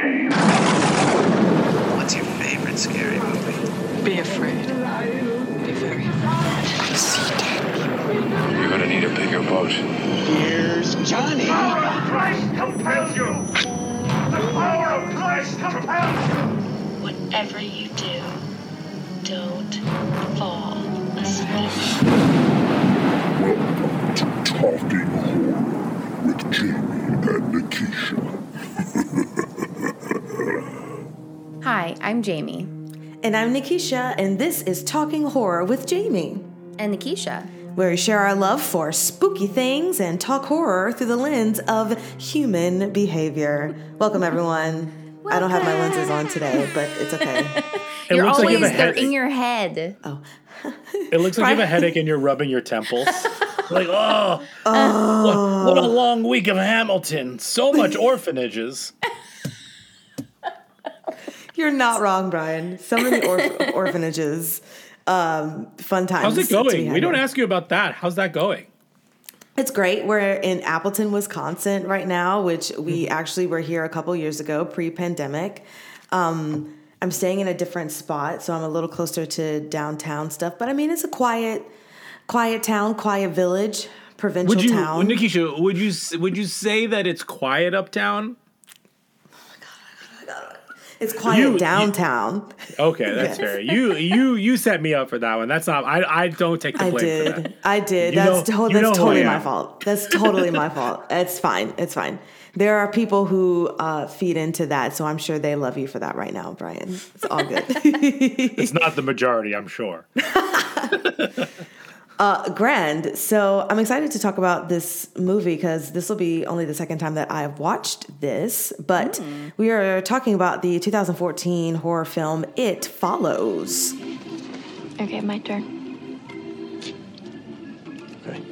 shame. What's your favorite scary movie? Be afraid. Be very afraid. See dead people. You're gonna need a bigger boat. Here's Johnny. The power of Christ compels you! The power of Christ compels you! Whatever you do, don't fall asleep. Welcome to Talking Horror with Jamie and Nikisha. Hi, I'm Jamie. And I'm Nikisha, and this is Talking Horror with Jamie, And Nikisha. where we share our love for spooky things and talk horror through the lens of human behavior. Welcome, everyone. I don't have my lenses on today, but it's okay. It you're looks like always you have a they're in your head. Oh. it looks like you have a headache and you're rubbing your temples. like, oh, what, what a long week of Hamilton. So much orphanages. You're not wrong, Bryan. So many orph- orphanages. Um, fun times. How's it going? We don't ask you about that. How's that going? It's great. We're in Appleton, Wisconsin right now, which we Mm-hmm. actually were here a couple years ago, pre-pandemic. Um, I'm staying in a different spot, so I'm a little closer to downtown stuff. But I mean, it's a quiet, quiet town, quiet village, provincial Would you, town. Nikisha, would you would you say that it's quiet uptown? It's quiet you- you- downtown. Okay, that's Yes. fair. You you you set me up for that one. That's not. I I don't take the I blame for that. did. I did. You that's know- to- you that's totally my fault. That's totally my fault. It's fine. It's fine. There are people who uh, feed into that, so I'm sure they love you for that right now, Bryan. It's all good. It's not the majority, I'm sure. Uh, grand. So I'm excited to talk about this movie because this will be only the second time that I've watched this. But hmm. we are talking about the 2014 horror film It Follows. Okay, my turn. Okay.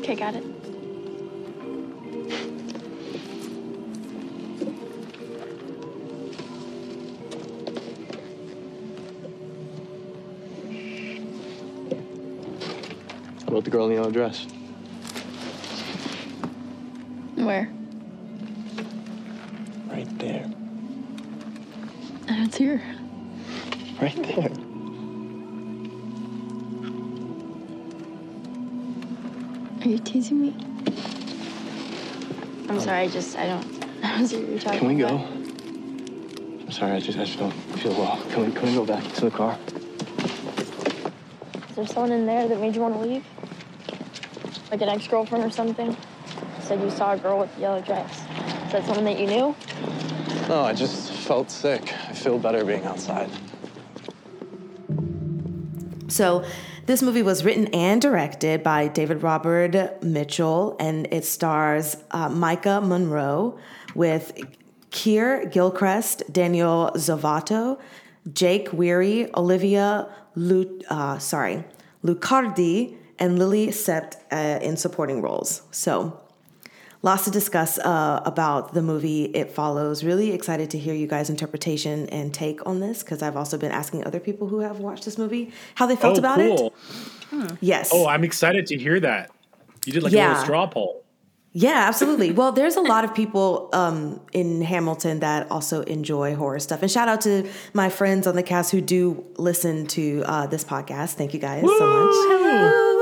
Okay, got it. About the girl in the yellow dress? Where? Right there. I don't see her. Right there. Are you teasing me? I'm oh. sorry, I just, I don't, I don't see what you're talking Can we go? about. I'm sorry, I just, I just don't feel well. Can we, can we go back to the car? Is there someone in there that made you want to leave? Like an ex-girlfriend or something? Said you saw a girl with a yellow dress. Is that someone that you knew? No, I just felt sick. I feel better being outside. So, this movie was written and directed by David Robert Mitchell, and it stars uh, Maika Monroe with Keir Gilchrist, Daniel Zovatto, Jake Weary, Olivia Lu- uh, sorry, Luccardi, and Lili Sepe uh, in supporting roles. So, lots to discuss uh, about the movie It Follows. Really excited to hear you guys' interpretation and take on this because I've also been asking other people who have watched this movie how they felt oh, about cool. it. Yes. Oh, I'm excited to hear that. You did like a little straw poll. Yeah, absolutely. Well, there's a lot of people um, in Hamilton that also enjoy horror stuff. And shout out to my friends on the cast who do listen to uh, this podcast. Thank you guys so much. Hello.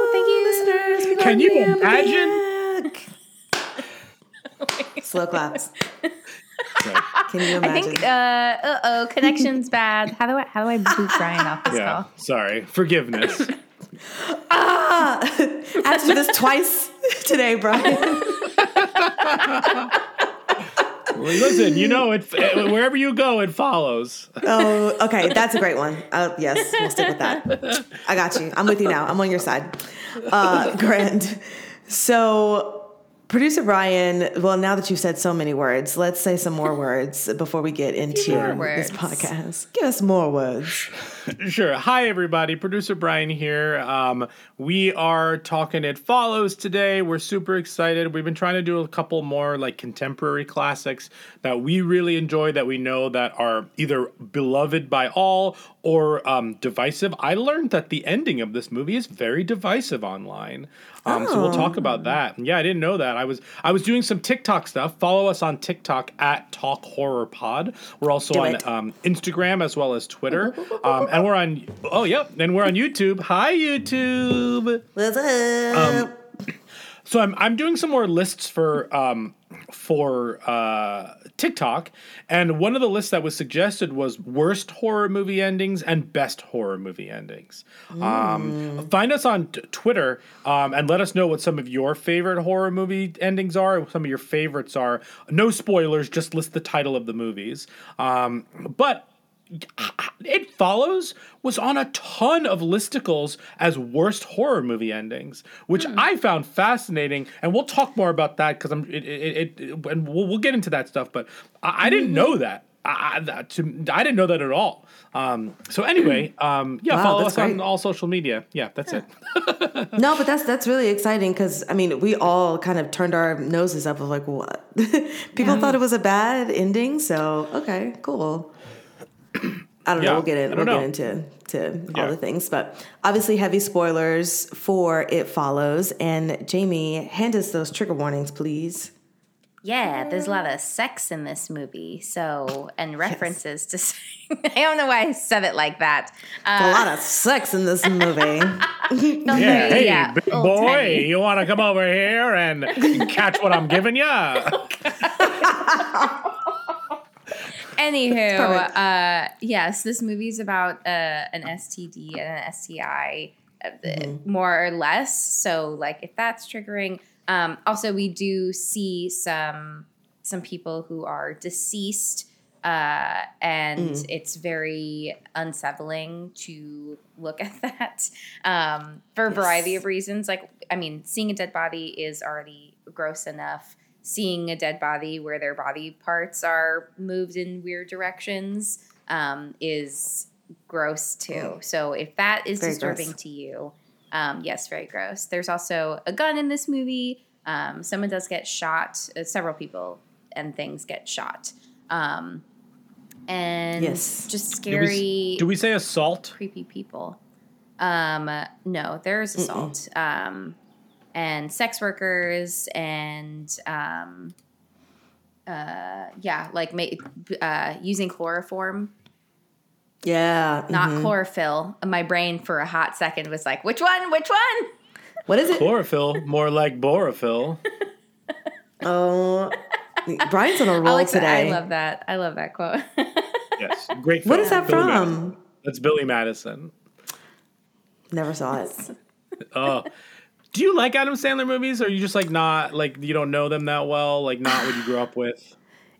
Can you imagine? Slow claps. Can you imagine? I imagine? think uh oh, connection's bad. How do I how do I boot Bryan off this Yeah. call? Sorry. Forgiveness. I have to do this twice today, Bryan. Listen, you know it. Wherever you go, it follows. Oh, okay. That's a great one. Uh, yes, we'll stick with that. I got you. I'm with you now. I'm on your side. Uh, grand. So, producer Bryan, well, now that you've said so many words, let's say some more words before we get into this podcast. Give us more words. Sure. Hi, everybody. Producer Bryan here. Um, we are talking It Follows today. We're super excited. We've been trying to do a couple more like contemporary classics that we really enjoy that we know that are either beloved by all or um, divisive. I learned that the ending of this movie is very divisive online. Um, So we'll talk about that. Yeah, I didn't know that. I was I was doing some TikTok stuff. Follow us on TikTok at Talk Horror Pod. We're also Do on um, Instagram as well as Twitter, um, and we're on. Oh, yep, and we're on YouTube. Hi, YouTube. What's up? So I'm I'm doing some more lists for um for uh TikTok, and one of the lists that was suggested was worst horror movie endings and best horror movie endings. Um, find us on t- Twitter um, and let us know what some of your favorite horror movie endings are. What some of your favorites are. No spoilers, just list the title of the movies. Um, but it follows was on a ton of listicles as worst horror movie endings, which I found fascinating, and we'll talk more about that because I'm it, it, it, and we'll, we'll get into that stuff. But I, I didn't know that. I, that to, I didn't know that at all. Um, so anyway, um, yeah, Wow, follow us on all social media. Yeah, that's it. No, but that's that's really exciting because I mean we all kind of turned our noses up of like what people thought it was a bad ending. So okay, cool. I don't Yeah, know. We'll get I in. We'll know. get into to Yeah. all the things, but obviously heavy spoilers for it follows. And Jamie, hand us those trigger warnings, please. Yeah, there's a lot of sex in this movie. So, and references to. I don't know why I said it like that. a uh, lot of sex in this movie. Yeah, hey, yeah, big boy, timey. you want to come over here and catch what I'm giving you? Anywho, uh, yes, this movie's about uh, an STD and an STI, uh, Mm-hmm. more or less. So, like, if that's triggering. Um, also, we do see some some people who are deceased, uh, and Mm. it's very unsettling to look at that um, for a variety of reasons. Like, I mean, seeing a dead body is already gross enough. Seeing a dead body where their body parts are moved in weird directions um, is gross too. So if that is Mm. Very disturbing gross. to you, um, yes, very gross. There's also a gun in this movie. Um, someone does get shot. Uh, several people and things get shot. Um, and Yes. just scary, do we say assault? creepy people. Um, no, there's assault. Um, and sex workers and um, uh, yeah, like ma- uh, using chloroform, yeah. not mhm. chlorophyll. My brain for a hot second was like, which one? Which one? What is it? Chlorophyll, more like borophyll. Oh, Bryan's on a roll Alex, today. I love that. I love that quote. Yes, great. What film. is that Billy from? Madison. That's Billy Madison. Never saw it. Oh, do you like Adam Sandler movies, or you just like not like you don't know them that well, like not what you grew up with?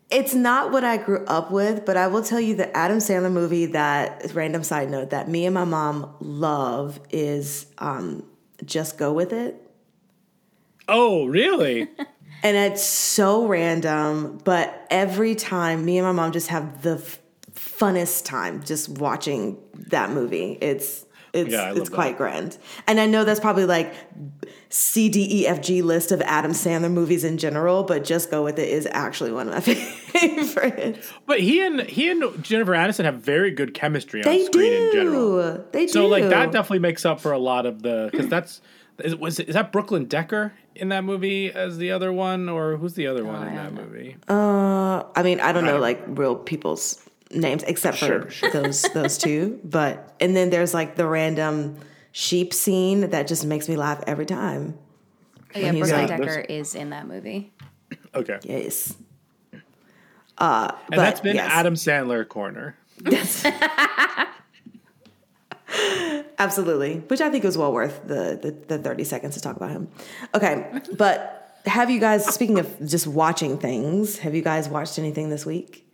It's not what I grew up with, but I will tell you the Adam Sandler movie that random side note that me and my mom love is um, Just Go With It. Oh, really? And it's so random, but every time me and my mom just have the f- funnest time just watching that movie. It's it's Yeah, I it's quite that. grand. And I know that's probably like C D E F G list of Adam Sandler movies in general, but Just Go With It is actually one of my favorites. But he and he and Jennifer Aniston have very good chemistry on They screen in general. do. They do. So like that definitely makes up for a lot of the because that's is, was is that Brooklyn Decker in that movie as the other one or who's the other one in that movie? Uh, I mean, I don't know like real people's names except for Sure, those those two. But and then there's like the random sheep scene that just makes me laugh every time. Oh, yeah, he's Brooklyn like- Decker is in that movie. Okay, Yes. Uh, and but that's been yes. Adam Sandler corner. Absolutely, which I think was well worth the, the the thirty seconds to talk about him. Okay, but have you guys? Speaking of just watching things, have you guys watched anything this week?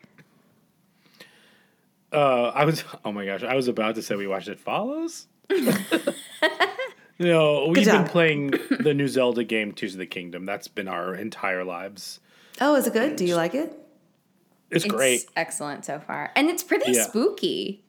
Uh, I was oh my gosh, I was about to say we watched It Follows. no, we've been job. playing the new Zelda game, Tears of the Kingdom. That's been our entire lives. Oh, is it good? Do you like it? It's, It's great. excellent so far. And it's pretty Yeah. spooky.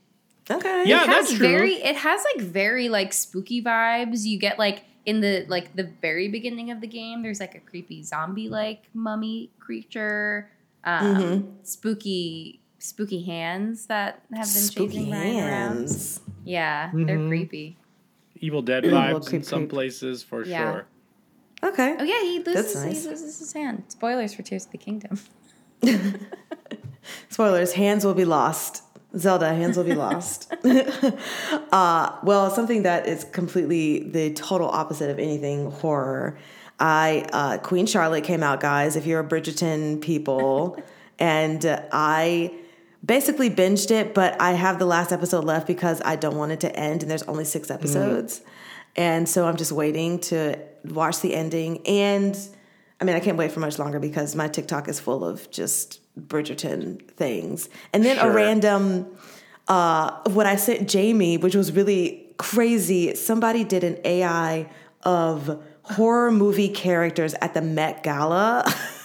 Okay. Yeah, it has that's true. very it has like very like spooky vibes. You get like in the like the very beginning of the game, there's like a creepy zombie like mummy creature. Um Mm-hmm. spooky spooky hands that have been Spooky chasing Ryan around. hands. Yeah, they're Mhm. creepy. Evil Dead Little vibes in creep, some creep. places for Yeah. sure. Okay. Oh yeah, he loses nice. he loses his hand. Spoilers for Tears of the Kingdom. Spoilers, hands will be lost. Zelda, hands will be lost. uh, well, something that is completely the total opposite of anything horror. I uh, Queen Charlotte came out, guys. If you're a Bridgerton people, and uh, I basically binged it, but I have the last episode left because I don't want it to end, and there's only six episodes, and so I'm just waiting to watch the ending. And I mean, I can't wait for much longer because my TikTok is full of just Bridgerton things. And then a random, uh, what I sent Jamie, which was really crazy. Somebody did an AI of horror movie characters at the Met Gala.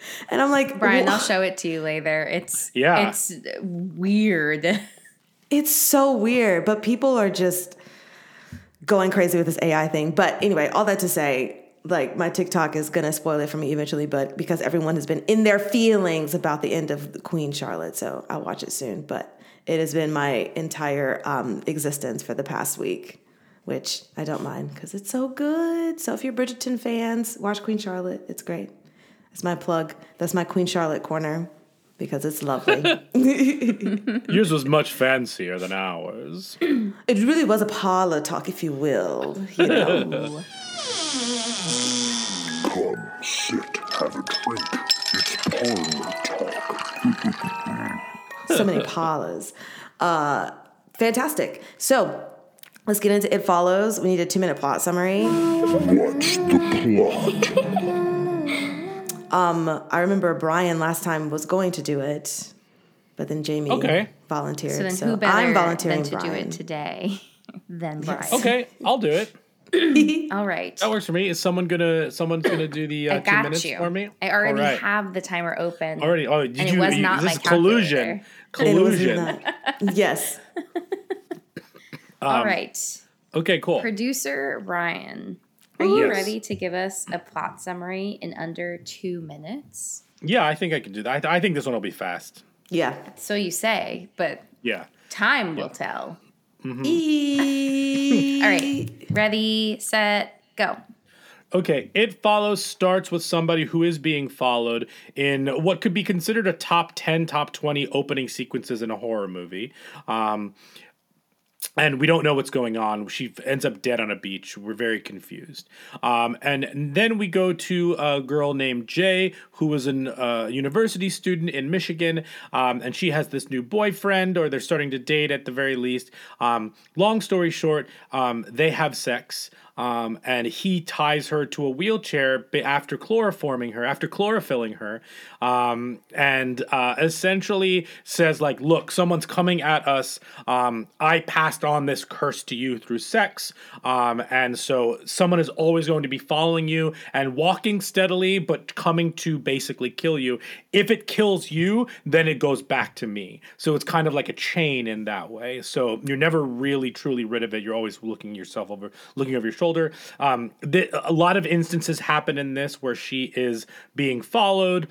and I'm like, Bryan, "Wha- I'll show it to you later. It's Yeah. it's weird. It's so weird, but people are just going crazy with this AI thing. But anyway, all that to say, like my TikTok is gonna spoil it for me eventually, but because everyone has been in their feelings about the end of Queen Charlotte, so I'll watch it soon. But it has been my entire um, existence for the past week, which I don't mind because it's so good. So if you're Bridgerton fans, watch Queen Charlotte. It's great. That's my plug. That's my Queen Charlotte corner because it's lovely. Yours was much fancier than ours. It really was a parlor talk, if you will. You know. Come, sit, have a drink. It's parlor talk. so many parlors. Uh, fantastic. So let's get into It Follows. We need a two minute plot summary. What's the plot? I remember Bryan last time was going to do it, but then Jamie Okay. volunteered. So then So, who better I'm volunteering than to do it today than Bryan? Okay, I'll do it. All right. That works for me. Is someone gonna someone's gonna do the uh, I two minutes you. for me? I already All right. have the timer open. Already. Oh, did And it you? was you- not this my is collusion. calculator. It was Collusion. yes. Um, All right. Okay, cool. Producer Bryan, are you Yes. ready to give us a plot summary in under two minutes? Yeah, I think I can do that. I, I think this one will be fast. Yeah. So you say, but Yeah. time will tell. E- All right. Ready, set, go. Okay, It Follows starts with somebody who is being followed in what could be considered a top 10, top 20 opening sequences in a horror movie. Um, and we don't know what's going on. She ends up dead on a beach. We're very confused. Um, and then we go to a girl named Jay, who was a uh, university student in Michigan, um, and she has this new boyfriend, or they're starting to date at the very least. Um, long story short, um, they have sex. Um, and he ties her to a wheelchair after chloroforming her, after chlorophylling her, um, and uh, essentially says like, "Look, someone's coming at us. Um, I passed on this curse to you through sex, um, and so someone is always going to be following you and walking steadily, but coming to basically kill you. If it kills you, then it goes back to me. So it's kind of like a chain in that way. So you're never really truly rid of it. You're always looking yourself over, looking over your shoulder. Um, the, a lot of instances happen in this where she is being followed.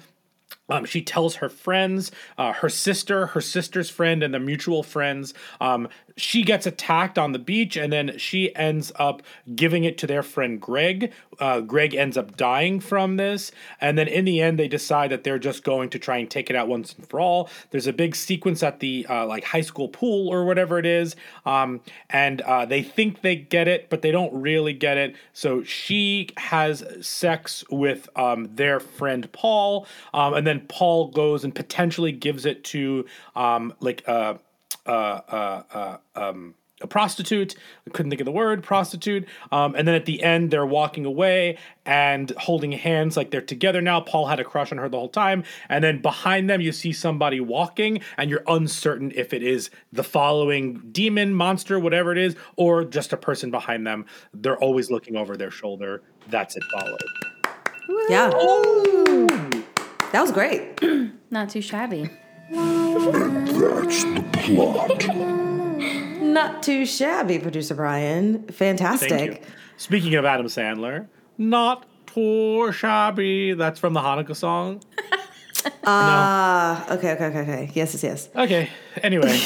Um, she tells her friends, uh, her sister, her sister's friend, and the mutual friends. Um, she gets attacked on the beach, and then she ends up giving it to their friend Greg. Uh, Greg ends up dying from this, and then in the end, they decide that they're just going to try and take it out once and for all. There's a big sequence at the uh, like high school pool or whatever it is, um, and uh, they think they get it, but they don't really get it. So she has sex with um, their friend Paul, um, and then Paul goes and potentially gives it to um, like a, uh, uh, uh, um, a prostitute. I couldn't think of the word prostitute. Um, and then at the end, they're walking away and holding hands like they're together now. Paul had a crush on her the whole time. And then behind them, you see somebody walking, and you're uncertain if it is the following demon, monster, whatever it is, or just a person behind them. They're always looking over their shoulder. That's it followed. Yeah. That was great. Not too shabby. And that's the plot. Not too shabby, producer Bryan. Fantastic. Thank you. Speaking of Adam Sandler, not too shabby. That's from the Hanukkah song. Ah, okay, okay, okay, okay. Yes, yes, yes. Okay. Anyway,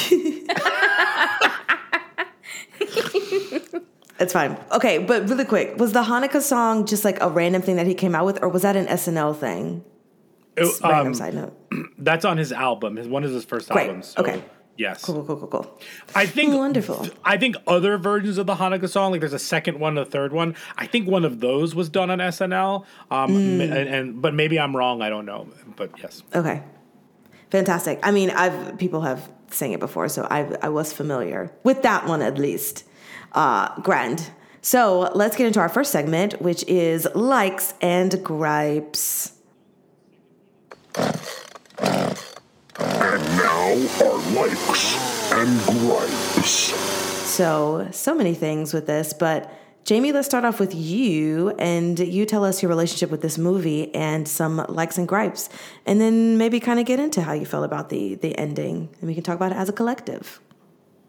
It's fine. Okay, but really quick, was the Hanukkah song just like a random thing that he came out with, or was that an SNL thing? It- Random um, side note. that's on his album. His one is his first Great. album. So, Okay. Yes. Cool, cool, cool, cool, cool. I think Wonderful. I think other versions of the Hanukkah song, like there's a second one, a third one. I think one of those was done on SNL. Um, Mm. and, and but maybe I'm wrong. I don't know. But yes. Okay, fantastic. I mean, I've people have sang it before, so I I was familiar with that one at least. Uh, grand. So let's get into our first segment, which is likes and gripes. And now our likes and gripes. So so many things with this, but Jamie, let's start off with you, and you tell us your relationship with this movie and some likes and gripes, and then maybe kind of get into how you felt about the the ending, and we can talk about it as a collective.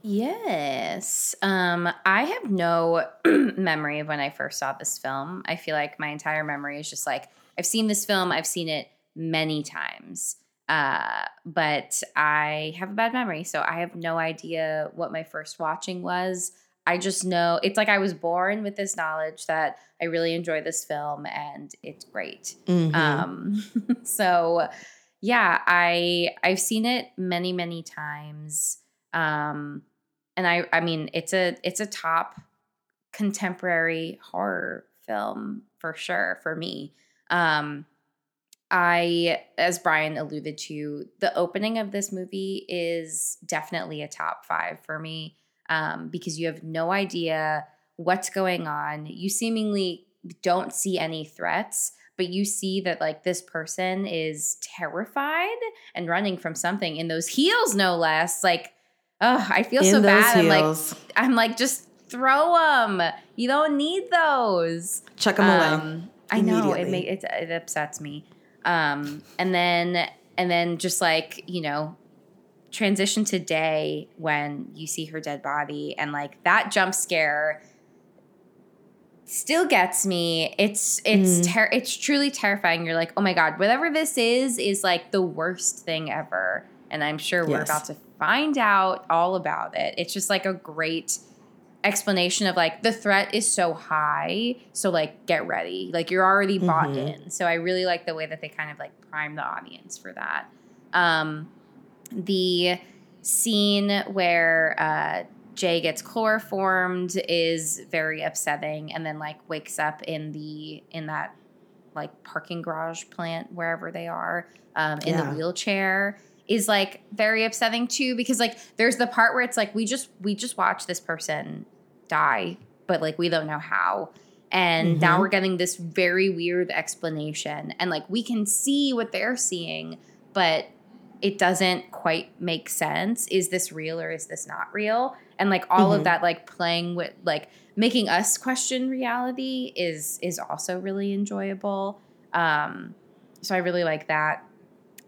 Yes. Um, I have no memory of when I first saw this film. I feel like my entire memory is just like I've seen this film, I've seen it many times. Uh, but I have a bad memory, so I have no idea what my first watching was. I just know it's like I was born with this knowledge that I really enjoy this film and it's great. Um, so yeah, I I've seen it many many times. Um, and I I mean it's a it's a top contemporary horror film for sure for me. Um, I, as Bryan alluded to, the opening of this movie is definitely a top five for me um, because you have no idea what's going on. You seemingly don't see any threats, but you see that like this person is terrified and running from something in those heels, no less. Like, oh, I feel In so bad. I'm like, I'm like, just throw them. You don't need those. Chuck them away. Um, I know it, immediately. ma- it it upsets me. Um, and then and then just like you know, transition to day when you see her dead body and like that jump scare still gets me. It's it's Mm. ter- it's truly terrifying. You're like, oh my god, whatever this is is like the worst thing ever. And I'm sure we're Yes. about to find out all about it. It's just like a great explanation of like the threat is so high so like get ready like you're already bought Mhm. in so i really like the way that they kind of like prime the audience for that um the scene where uh jay gets chloroformed is very upsetting and then like wakes up in the in that like parking garage plant wherever they are um in Yeah. the wheelchair is like very upsetting too because like there's the part where it's like we just we just watched this person die but like we don't know how. And now Mhm. we're getting this very weird explanation. And like we can see what they're seeing but it doesn't quite make sense. Is this real or is this not real? And like all Mhm. of that like playing with like making us question reality is is also really enjoyable. Um so i really like that.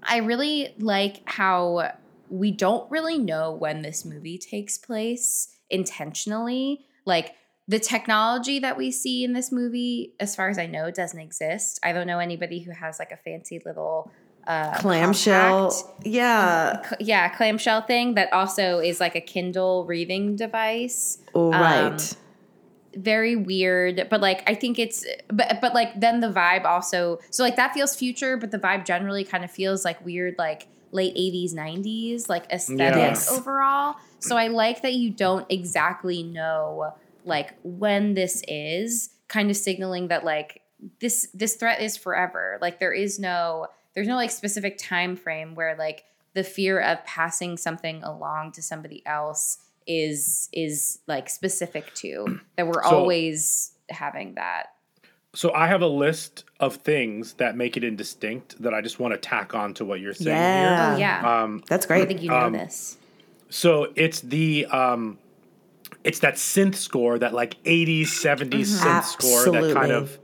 I really like how we don't really know when this movie takes place intentionally. Like the technology that we see in this movie, as far as I know, doesn't exist. I don't know anybody who has like a fancy little uh, Clamshell. compact- Yeah. c- yeah, clamshell thing that also is like a Kindle reading device Right. very weird but like i think it's but but like then the vibe also so like that feels future but the vibe generally kind of feels like weird like late 80s 90s like aesthetics Yes. overall. So i like that you don't exactly know like when this is kind of signaling that like this this threat is forever. Like there is no there's no like specific time frame where like the fear of passing something along to somebody else is is like specific to that we're So- always having that So I have a list of things that make it indistinct that I just want to tack on to what you're saying Yeah. oh yeah. Um, That's great. i think you know um, this so it's the um, it's that synth score, that like 80s, 70s synth score that kind of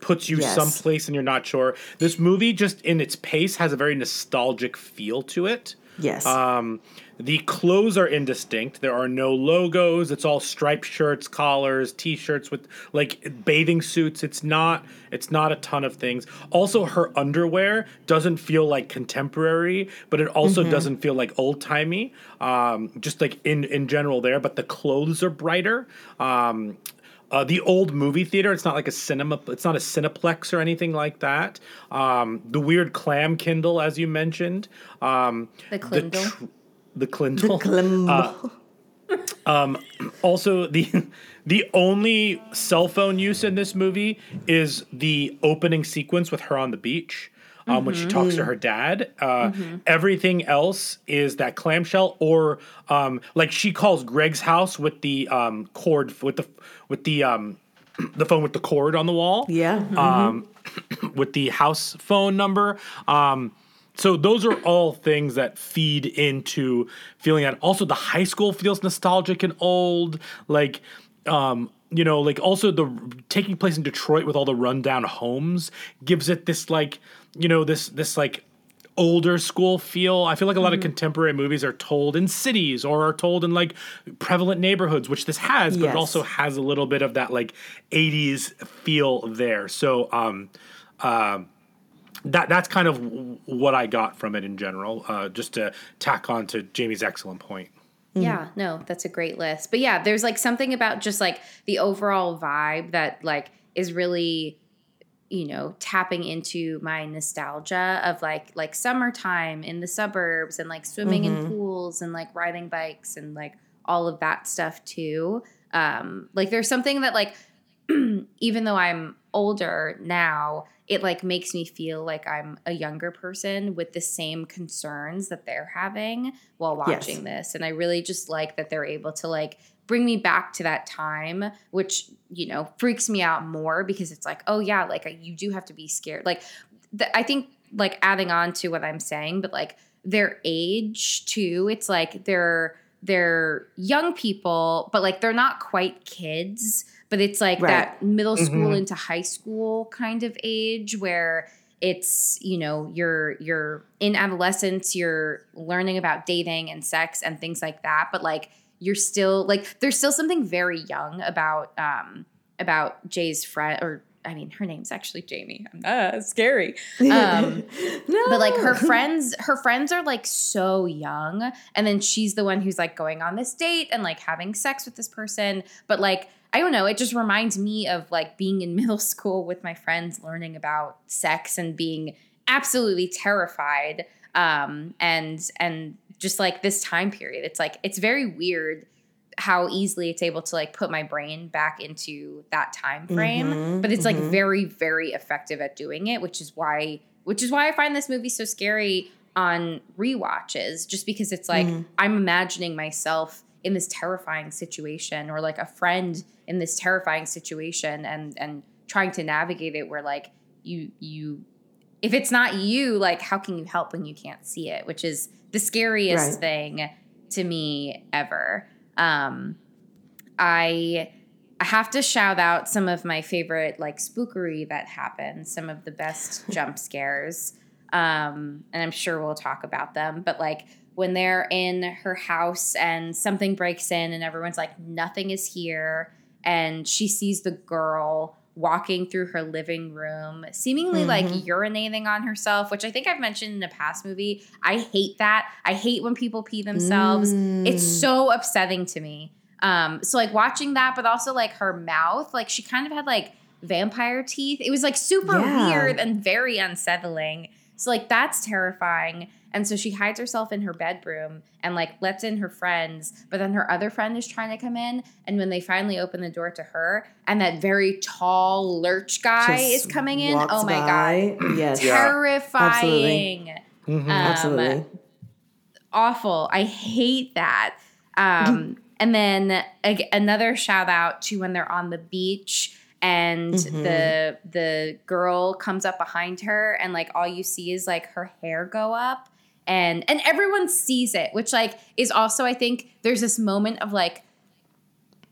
puts you Yes. someplace and you're not sure. This movie, just in its pace, has a very nostalgic feel to it. Yes. Um, the clothes are indistinct. There are no logos. It's all striped shirts, collars, t-shirts with like bathing suits. It's not it's not a ton of things. Also her underwear doesn't feel like contemporary, but it also doesn't feel like old-timey. Um, just like in in general there, but the clothes are brighter. Um, uh, the old movie theater. It's not like a cinema. It's not a cineplex or anything like that. Um, the weird clam Kindle, as you mentioned. Um, The Clindle. tr- the Clindle. Glim- Uh, um, also, the the only cell phone use in this movie is the opening sequence with her on the beach. Um, When she talks to her dad, uh, everything else is that clamshell, or um, like she calls Greg's house with the um, cord with the with the um, the phone with the cord on the wall yeah. um, with the house phone number. Um, so those are all things that feed into feeling that. Also, the high school feels nostalgic and old. Like, um, you know, like also the taking place in Detroit with all the rundown homes gives it this like, you know, this this like older school feel. I feel like a lot of contemporary movies are told in cities or are told in like prevalent neighborhoods, which this has, but Yes. it also has a little bit of that like 80s feel there. So um um that that's kind of what I got from it in general. Uh, just to tack on to Jamie's excellent point. Yeah, no, that's a great list. But yeah, there's like something about just like the overall vibe that like is really you know tapping into my nostalgia of like like summertime in the suburbs and like swimming in pools and like riding bikes and like all of that stuff too. Um like there's something that like even though i'm older now it like makes me feel like i'm a younger person with the same concerns that they're having while Yes. watching this. And i really just like that they're able to like bring me back to that time which you know freaks me out more because it's like oh yeah like you do have to be scared like th- i think like adding on to what i'm saying but like their age too it's like they're they're young people but like they're not quite kids but it's like Right. that middle mm-hmm. school into high school kind of age where it's you know you're you're in adolescence you're learning about dating and sex and things like that but like you're still like there's still something very young about um about Jay's friend or I mean her name's actually Jamie. Uh, scary. Um no. but like her friends her friends are like so young and then she's the one who's like going on this date and like having sex with this person but like i don't know it just reminds me of like being in middle school with my friends learning about sex and being absolutely terrified um and and just like this time period it's like it's very weird how easily it's able to like put my brain back into that time frame Mhm, but it's like mhm. very very effective at doing it which is why which is why i find this movie so scary on rewatches just because it's like Mhm. i'm imagining myself in this terrifying situation or like a friend in this terrifying situation and and trying to navigate it where like you you if it's not you like how can you help when you can't see it which is the scariest Right. thing to me ever um i i have to shout out some of my favorite like spookery that happened some of the best jump scares um and i'm sure we'll talk about them but like when they're in her house and something breaks in and everyone's like nothing is here and she sees the girl walking through her living room seemingly like urinating on herself which i think i've mentioned in a past movie. I hate that. I hate when people pee themselves. It's Mm. so upsetting to me. Um so like watching that but also like her mouth like she kind of had like vampire teeth. It was like super Yeah. weird and very unsettling. So like that's terrifying and so she hides herself in her bedroom and like lets in her friends, but then her other friend is trying to come in. And when they finally open the door to her, and that very tall lurch guy Just is coming in, oh my by. god, Yes. terrifying, Um, Absolutely. awful. I hate that. Um, and then ag- another shout out to when they're on the beach and Mhm. the the girl comes up behind her and like all you see is like her hair go up and and everyone sees it which like is also i think there's this moment of like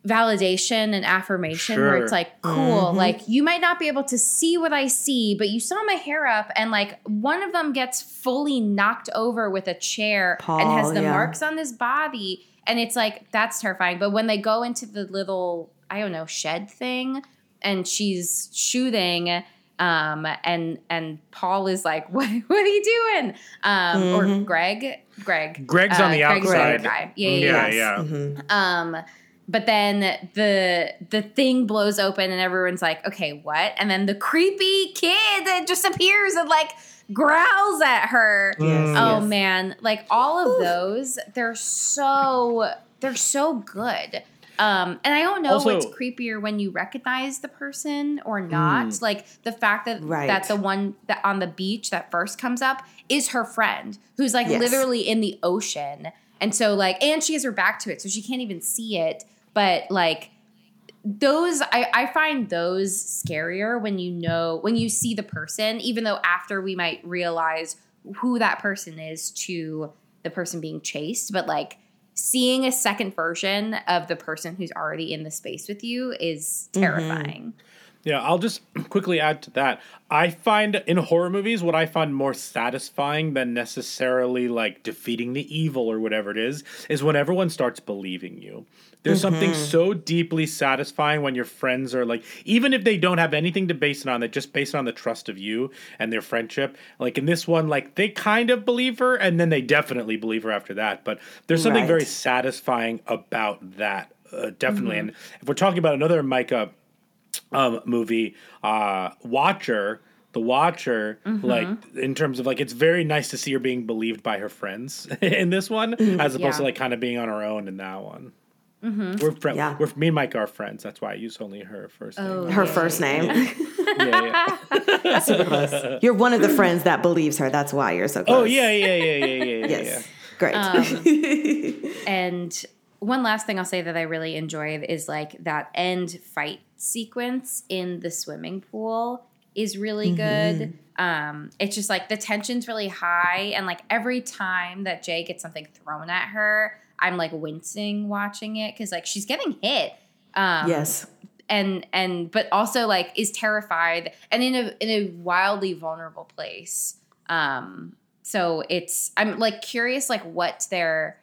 validation and affirmation where it's like cool mm-hmm. like you might not be able to see what i see but you saw my hair up and like one of them gets fully knocked over with a chair and has the yeah. marks on his body and it's like that's terrifying but when they go into the little i don't know shed thing and she's shooting um and and paul is like what, what are you doing um or greg greg Greg's on the Greg's the outside. guy. yeah yeah, yeah, yeah. yeah. Um, but then the the thing blows open and everyone's like, okay, what? And then the creepy kid that just appears and like growls at her. Yes, Oh yes. man, like all of those, they're so they're so good. Um, and I don't know Also- what's creepier when you recognize the person or not. Like the fact that Right. that the one that on the beach that first comes up is her friend who's like Yes. literally in the ocean. And so like and she has her back to it, so she can't even see it. But like those I, I find those scarier when you know when you see the person, even though after we might realize who that person is to the person being chased, but like seeing a second version of the person who's already in the space with you is mm-hmm. terrifying. Yeah, I'll just quickly add to that. I find in horror movies what I find more satisfying than necessarily like defeating the evil or whatever it is, is when everyone starts believing you. There's something so deeply satisfying when your friends are like, even if they don't have anything to base it on, they just base it on the trust of you and their friendship. Like in this one, like they kind of believe her and then they definitely believe her after that. But there's something Right. very satisfying about that. Uh, definitely. And if we're talking about another Maika um, movie, uh, Watcher, the Watcher, like in terms of like, it's very nice to see her being believed by her friends in this one, as opposed to like kind of being on her own in that one. We're friends. Yeah. We're me and Mike are friends. That's why I use only her first Oh, name. Her first name. Yeah, yeah. super close you're one of the friends that believes her. That's why you're so close. Oh yeah, yeah, yeah, yeah, yeah, yeah. Yes. Great. Um, And one last thing I'll say that I really enjoyed is like that end fight sequence in the swimming pool is really good. Um, it's just like the tension's really high, and like every time that Jay gets something thrown at her, I'm like wincing watching it because like she's getting hit. Um, yes. and and but also like is terrified and in a in a wildly vulnerable place um so it's i'm like curious like what their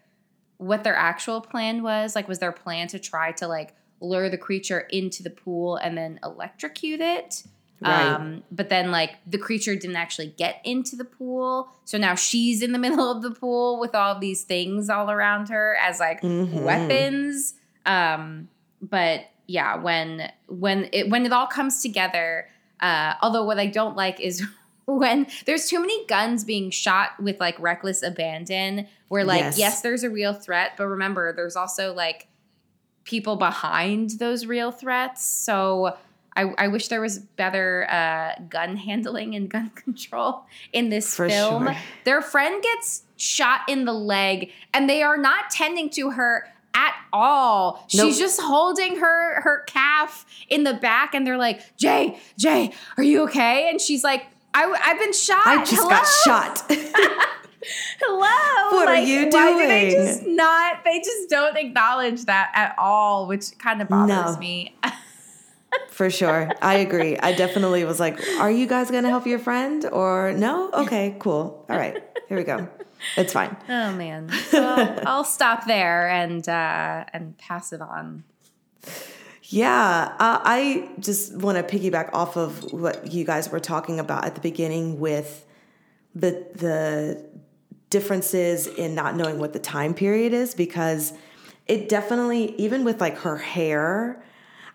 what their actual plan was like was their plan to try to like lure the creature into the pool and then electrocute it Right. um but then like the creature didn't actually get into the pool so now she's in the middle of the pool with all these things all around her as like Mhm. weapons um but yeah when when it when it all comes together uh although what i don't like is when there's too many guns being shot with like reckless abandon where like Yes. yes, there's a real threat but remember there's also like people behind those real threats so I, I wish there was better uh, gun handling and gun control in this For film. sure. Their friend gets shot in the leg, and they are not tending to her at all. Nope. She's just holding her her calf in the back, and they're like, "Jay, Jay, are you okay?" And she's like, I, "I've been shot. I just Hello? got shot. Hello. What are Like, you Why do they just not? They just don't acknowledge that at all, which kind of bothers No. me. For sure. I agree. I definitely was like, are you guys going to help your friend or no? Okay, cool. All right. Here we go. It's fine. Oh man. Well, I'll stop there and uh, and pass it on. Yeah, uh, I just want to piggyback off of what you guys were talking about at the beginning with the the differences in not knowing what the time period is because it definitely even with like her hair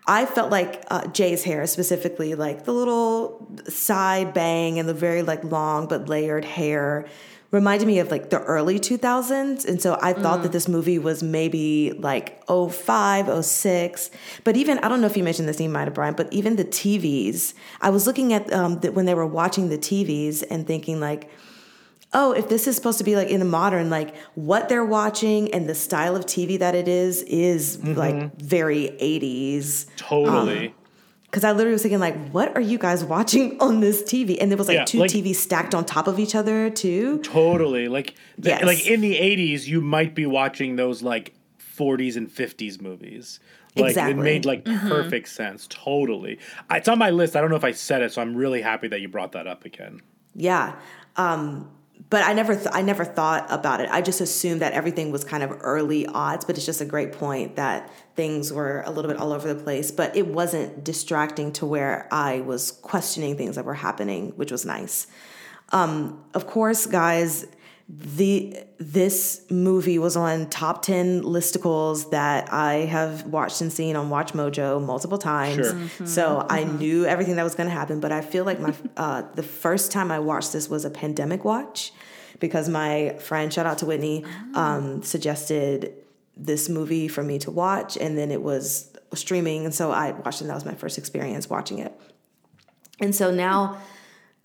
I felt like uh, Jay's hair specifically like the little side bang and the very like long but layered hair reminded me of like the early 2000s and so I thought that this movie was maybe like 05 06 but even I don't know if you mentioned this you might have Bryan but even the TVs I was looking at um, the, when they were watching the TVs and thinking like oh, if this is supposed to be like in the modern, like what they're watching and the style of TV that it is, is mm-hmm. like very 80s. Totally. Um, because I literally was thinking, like, what are you guys watching on this TV? And there was like Yeah, two like- TVs stacked on top of each other, too. Totally. Like the, Yes. like in the 80s you might be watching those like 40s and 50s movies. Like Exactly. it made like mm-hmm. perfect sense. Totally. It's on my list. I don't know if I said it, so I'm really happy that you brought that up again. Yeah. Um, but I never, th- I never thought about it. I just assumed that everything was kind of early odds. But it's just a great point that things were a little bit all over the place. But it wasn't distracting to where I was questioning things that were happening, which was nice. Um, of course, guys, the this movie was on top 10 listicles that I have watched and seen on Watch Mojo multiple times. Sure. So I knew everything that was going to happen, but I feel like my uh, the first time I watched this was a pandemic watch because my friend, shout out to Whitney, um, suggested this movie for me to watch, and then it was streaming, and so I watched it. And that was my first experience watching it. And so now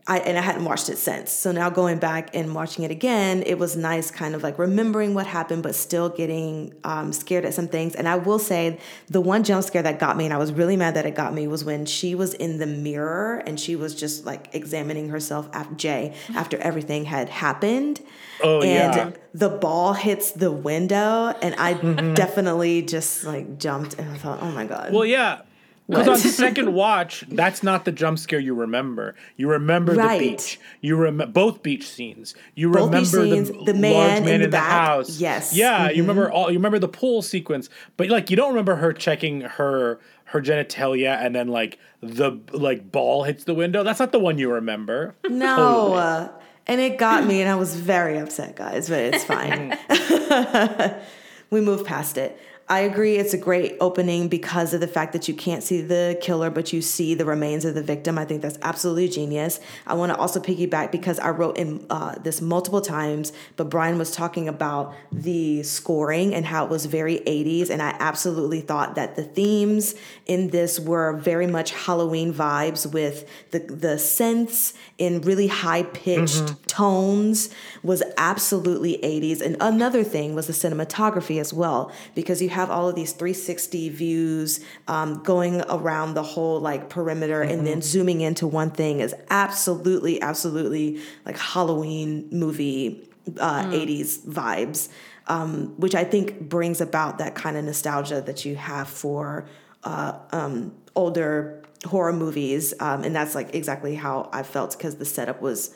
I and I hadn't watched it since. So now going back and watching it again, it was nice kind of like remembering what happened, but still getting um, scared at some things. And I will say the one jump scare that got me, and I was really mad that it got me, was when she was in the mirror and she was just like examining herself after Jay after everything had happened. Oh, and yeah. the ball hits the window, and I definitely just like jumped and I thought, oh my God. Well, yeah. Because on second watch, that's not the jump scare you remember. You remember Right. the beach. You remember both beach scenes. You Both remember scenes, the, the man large in man the in the, back. house. Yes. Yeah, Mhm. you remember all. You remember the pool sequence, but like you don't remember her checking her her genitalia and then like the like ball hits the window. That's not the one you remember. No. Totally. uh, and it got me, and I was very upset, guys, but it's fine. we moved past it. I agree, it's a great opening because of the fact that you can't see the killer, but you see the remains of the victim. I think that's absolutely genius. I want to also piggyback because I wrote in uh, this multiple times, but Bryan was talking about the scoring and how it was very 80s. And I absolutely thought that the themes in this were very much Halloween vibes with the, the synths in really high pitched tones was absolutely 80s. And another thing was the cinematography as well, because you have all of these 360 views um, going around the whole like perimeter and then zooming into one thing is absolutely, absolutely like Halloween movie uh, 80s vibes, um, which I think brings about that kind of nostalgia that you have for uh, um, older horror movies. Um, and that's like exactly how I felt because the setup was,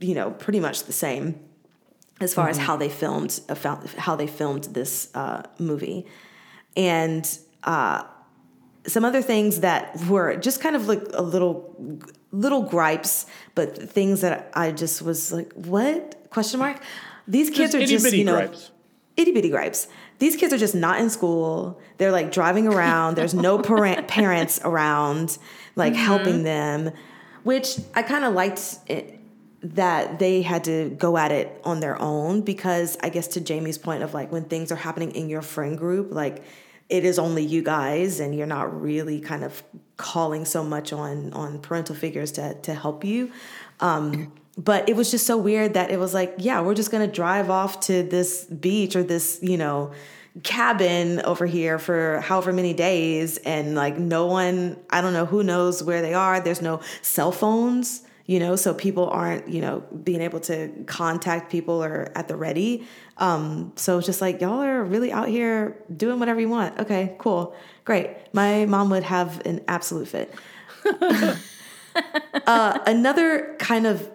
you know, pretty much the same as far as how they filmed uh, how they filmed this uh, movie, and uh, some other things that were just kind of like a little little gripes, but things that I just was like, what question mark? These kids Just are just you know gripes. itty bitty gripes. These kids are just not in school. They're like driving around. There's no parent, parents around, like helping them, which I kind of liked it, that they had to go at it on their own because I guess to Jamie's point of like when things are happening in your friend group, like it is only you guys and you're not really kind of calling so much on on parental figures to to help you. Um, but it was just so weird that it was like, yeah, we're just gonna drive off to this beach or this, you know, cabin over here for however many days, and like no one, I don't know who knows where they are. There's no cell phones, you know, so people aren't, you know, being able to contact people or at the ready. Um, so it's just like y'all are really out here doing whatever you want. Okay, cool, great. My mom would have an absolute fit. uh, another kind of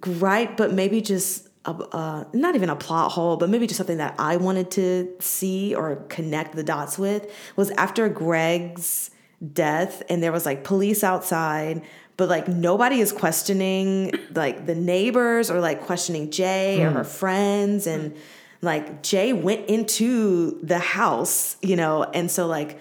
gripe, but maybe just a, uh, not even a plot hole, but maybe just something that I wanted to see or connect the dots with was after Greg's death, and there was like police outside, but like nobody is questioning like the neighbors or like questioning Jay or her mm. friends, and like Jay went into the house, you know, and so like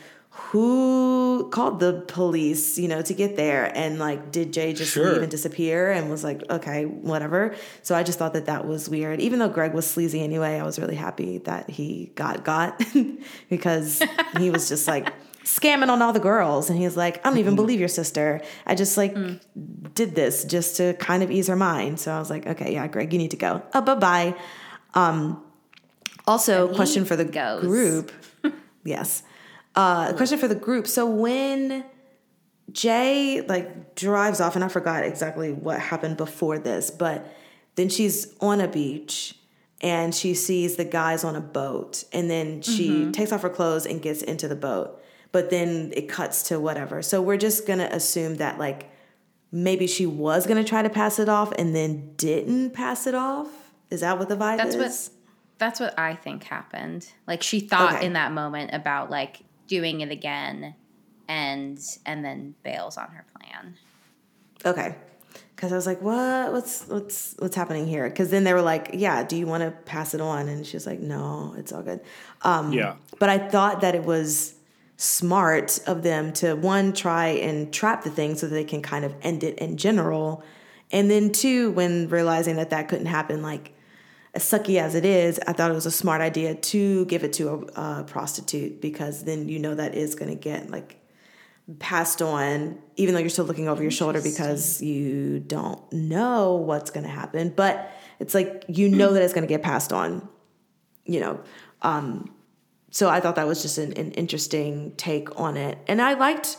who called the police, you know, to get there? And like, did Jay just Sure. leave and disappear? And was like, okay, whatever. So I just thought that that was weird. Even though Greg was sleazy anyway, I was really happy that he got got because he was just like scamming on all the girls. And he's like, I don't even believe your sister. I just like did this just to kind of ease her mind. So I was like, okay, yeah, Greg, you need to go. Uh, bye bye. Um, also, question for the goes. group. yes. Uh, a question for the group. So when Jay like drives off, and I forgot exactly what happened before this, but then she's on a beach and she sees the guys on a boat, and then she takes off her clothes and gets into the boat. But then it cuts to whatever. So we're just gonna assume that like maybe she was gonna try to pass it off and then didn't pass it off. Is that what the vibe That's is? what that's what I think happened. Like she thought Okay. in that moment about like doing it again and and then bails on her plan. Okay. Cause I was like, what? What's what's what's happening here? Because then they were like, yeah, do you want to pass it on? And she's like, no, it's all good. Um, Yeah. But I thought that it was smart of them to one try and trap the thing so that they can kind of end it in general, and then two, when realizing that that couldn't happen, like as sucky as it is, I thought it was a smart idea to give it to a, a prostitute because then you know that is going to get like passed on, even though you're still looking over your shoulder because you don't know what's going to happen. But it's like you know that it's going to get passed on, you know. Um, so I thought that was just an, an interesting take on it, and I liked,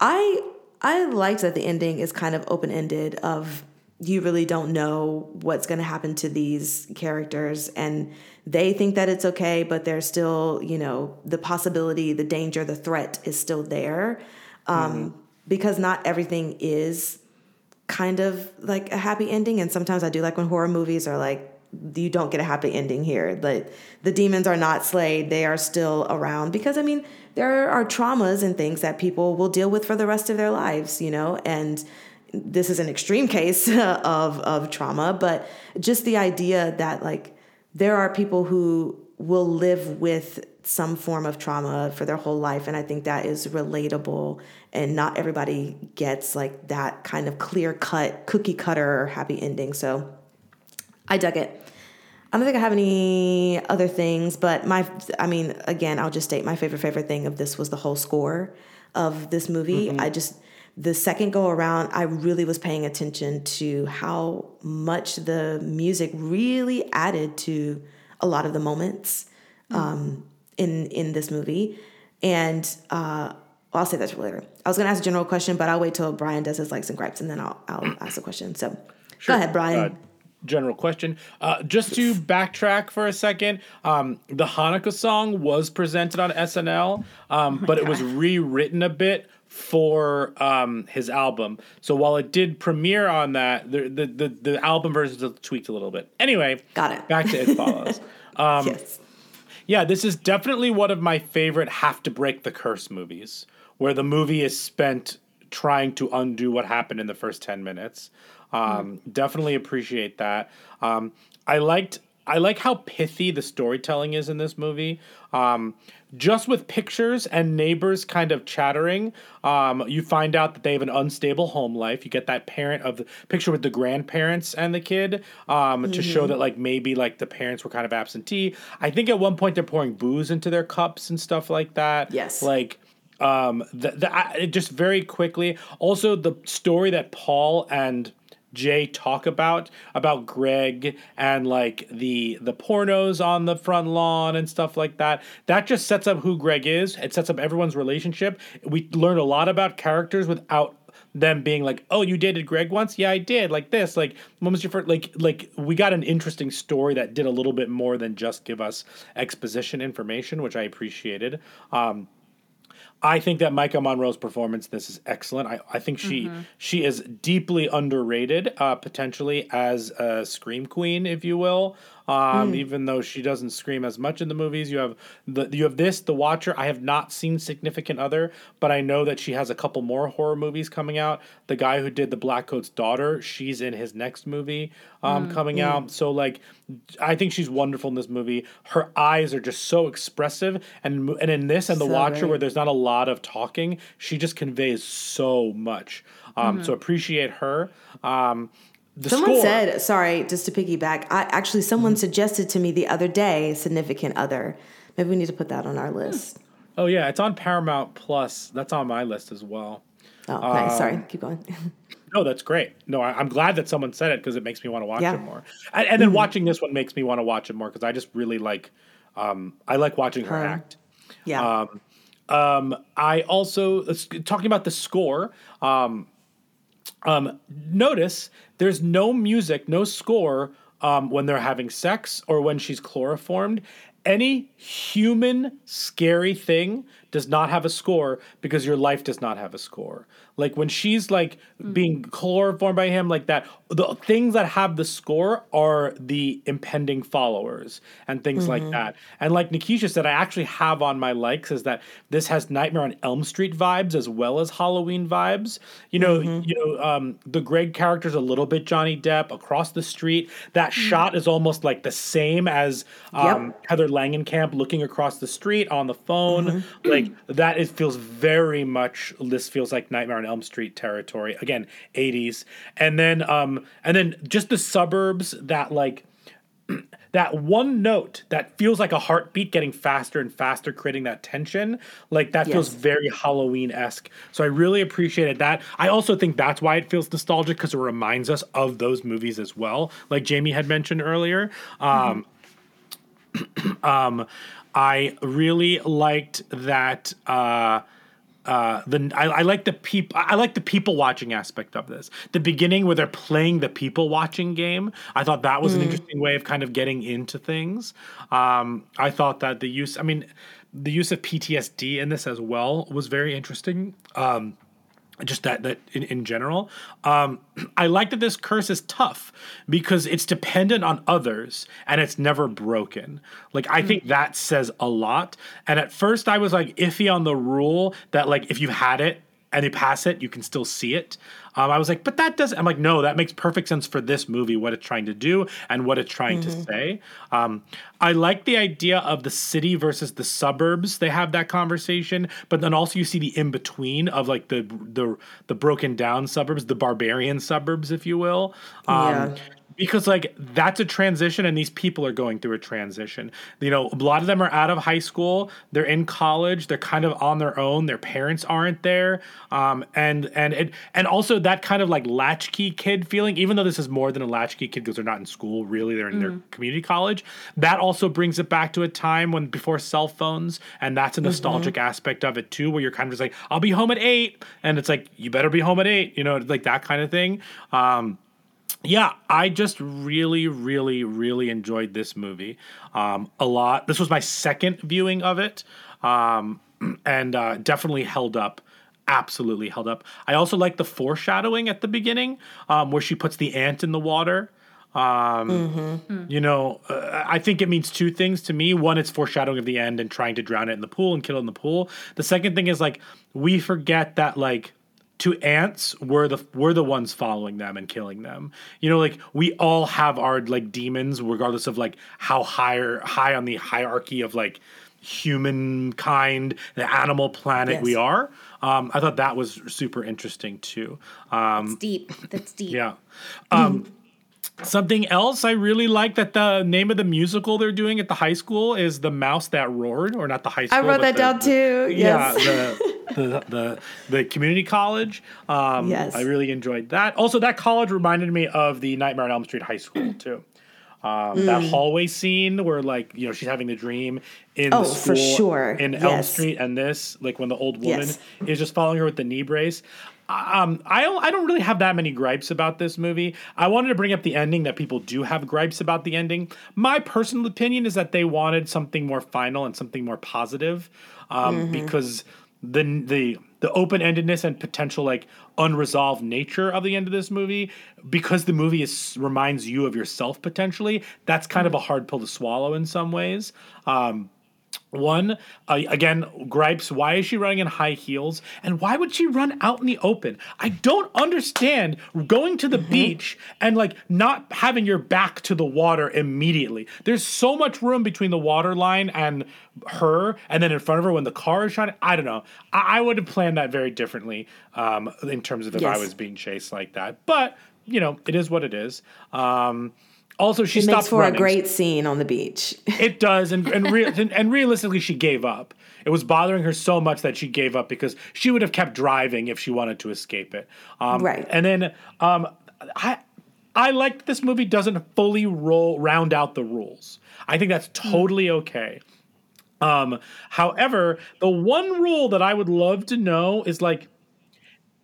I I liked that the ending is kind of open ended. Of you really don't know what's going to happen to these characters, and they think that it's okay, but there's still you know the possibility, the danger, the threat is still there, um, because not everything is kind of like a happy ending. And sometimes i do like when horror movies are like you don't get a happy ending here. Like the demons are not slayed. They are still around. Because i mean there are traumas and things that people will deal with for the rest of their lives you know? And this is an extreme case of of trauma. But just the idea that like there are people who will live with some form of trauma for their whole life. And i think that is relatable. And not everybody gets like that kind of clear cut cookie cutter happy ending. So i dug it i don't think i have any other things but my i mean again i'll just state my favorite favorite thing of this was the whole score of this movie i just the second go around i really was paying attention to how much the music really added to a lot of the moments um, in in this movie and uh, well, I'll say that for later. I was going to ask a general question, but I'll wait till Bryan does his likes and gripes, and then I'll I'll ask a question. So, go ahead, Bryan. Uh, general question. Uh, just to backtrack for a second, um, the Hanukkah song was presented on SNL, um, but it was rewritten a bit for um, his album. So while it did premiere on that, the the the, the album version is tweaked a little bit. Anyway, Got it. Back to it follows. Um, yes. Yeah, this is definitely one of my favorite have to break the curse movies, where the movie is spent trying to undo what happened in the first 10 minutes. Um, Definitely appreciate that. Um, I liked. I like how pithy the storytelling is in this movie. Um, just with pictures and neighbors kind of chattering, um, you find out that they have an unstable home life. You get that parent of the picture with the grandparents and the kid um, to show that like maybe like the parents were kind of absentee. I think at one point they're pouring booze into their cups and stuff like that. Yes. like um, the, the, I, just very quickly. Also, the story that Paul and Jay talk about about Greg and like the the pornos on the front lawn and stuff like that. That just sets up who Greg is. It sets up everyone's relationship. We learn a lot about characters without them being like, "Oh, you dated Greg once? Yeah, I did." Like this. Like, when was your first? Like, like we got an interesting story that did a little bit more than just give us exposition information, which I appreciated. Um, I think that Maika Monroe's performance this is excellent. I, I think she she is deeply underrated, uh, potentially as a scream queen, if you will. Um, Even though she doesn't scream as much in the movies, you have the you have this, The Watcher. I have not seen Significant Other, but I know that she has a couple more horror movies coming out. The guy who did The Blackcoat's daughter, she's in his next movie um, coming out. So like, I think she's wonderful in this movie. Her eyes are just so expressive, and and in this and The So Watcher, where there's not a lot of talking, she just conveys so much. Um, So appreciate her. Um, the Someone score, said, sorry, just to piggyback. I actually someone suggested to me the other day, significant other. Maybe we need to put that on our list. Oh yeah, it's on Paramount Plus. That's on my list as well. Oh, okay. Sorry, Um, keep going. No, that's great. No, I, I'm glad that someone said it because it makes me want to watch Yeah. it more. And, and then watching this one makes me want to watch it more because I just really like. Um, I like watching her Her. act. yeah. Um, I also let's- talking about the score. Um, um, notice there's no music, no score um, when they're having sex or when she's chloroformed. Any human scary thing does not have a score because your life does not have a score. Like when she's like mm. being chloroformed by him, like that, the things that have the score are the impending followers and things like mm-hmm. that. And like Nikisha said, I actually have on my likes is that this has Nightmare on Elm Street vibes as well as Halloween vibes. You know, mm-hmm. you know, um, the Greg character's a little bit Johnny Depp across the street. That mm. shot is almost like the same as um, Heather Langenkamp looking across the street on the phone. Mm-hmm. Like that, it feels very much. This feels like Nightmare on Elm Street territory again, eighties, and then um, and then just the suburbs that like that one note that feels like a heartbeat getting faster and faster, creating that tension. Like that feels very Halloween esque. So I really appreciated that. I also think that's why it feels nostalgic because it reminds us of those movies as well. Like Jamie had mentioned earlier. Um, um, I really liked that. Uh, uh, the I, I like the people I like the people watching aspect of this. The beginning where they're playing the people watching game. I thought that was an interesting way of kind of getting into things. Um, I thought that the use I mean the use of PTSD in this as well was very interesting. Um, just that that in, in general. Um i like that this curse is tough because it's dependent on others and it's never broken. Like i think that says a lot. And at first i was like iffy on the rule that like if you've had it and you pass it you can still see it. Um, i was like but that doesn't i'm like no that makes perfect sense for this movie what it's trying to do and what it's trying to say. Um, i like the idea of the city versus the suburbs they have that conversation but then also you see the in between of like the the the broken down suburbs the barbarian suburbs if you will. Um, Yeah. Because like that's a transition and these people are going through a transition. You know a lot of them are out of high school. They're in college. They're kind of on their own. Their parents aren't there. Um, and and it and also that kind of like latchkey kid feeling even though this is more than a latchkey kid because they're not in school really they're in their community college that also brings it back to a time when before cell phones and that's a nostalgic aspect of it too where you're kind of just like i'll be home at eight and it's like you better be home at eight you know like that kind of thing. Um, yeah, I just really, really, really enjoyed this movie um, a lot. This was my second viewing of it, um, and uh, definitely held up. Absolutely held up. I also like the foreshadowing at the beginning, um, where she puts the ant in the water. Um, You know, uh, I think it means two things to me. One, it's foreshadowing of the end and trying to drown it in the pool and kill it in the pool. The second thing is like we forget that like to ants we're the we're the ones following them and killing them you know like we all have our like demons regardless of like how higher high on the hierarchy of like humankind the animal planet Yes. we are um i thought that was super interesting too um It's deep. That's deep. yeah. Um, something else I really like that the name of the musical they're doing at the high school is The Mouse That Roared, or not the high school. I wrote that the- down too. Yeah, the, the, the, the community college. Um, Yes. I really enjoyed that. Also, that college reminded me of the Nightmare on Elm Street High School, too. Um, Mm. That hallway scene where, like, you know, she's having the dream in Oh, the for school sure. in Elm Street, and this, like, when the old woman Yes. is just following her with the knee brace. Um, I don't, I don't really have that many gripes about this movie. I wanted to bring up the ending that people do have gripes about the ending. My personal opinion is that they wanted something more final and something more positive, um, because the the the open endedness and potential like unresolved nature of the end of this movie, because the movie is reminds you of yourself potentially. That's kind of a hard pill to swallow in some ways. Um, one, uh, again, gripes. Why is she running in high heels? And why would she run out in the open? I don't understand going to the beach and like not having your back to the water immediately. There's so much room between the water line and her, and then in front of her when the car is shining. I don't know. I, I would have planned that very differently um, in terms of if I was being chased like that. But, you know, it is what it is. Um, also, she It stopped makes for running. a great scene on the beach. It does, and and, rea- and and realistically, she gave up. It was bothering her so much that she gave up because she would have kept driving if she wanted to escape it. Um, Right. And then um, I I like this movie doesn't fully roll round out the rules. I think that's totally okay. Um, however, the one rule that I would love to know is like,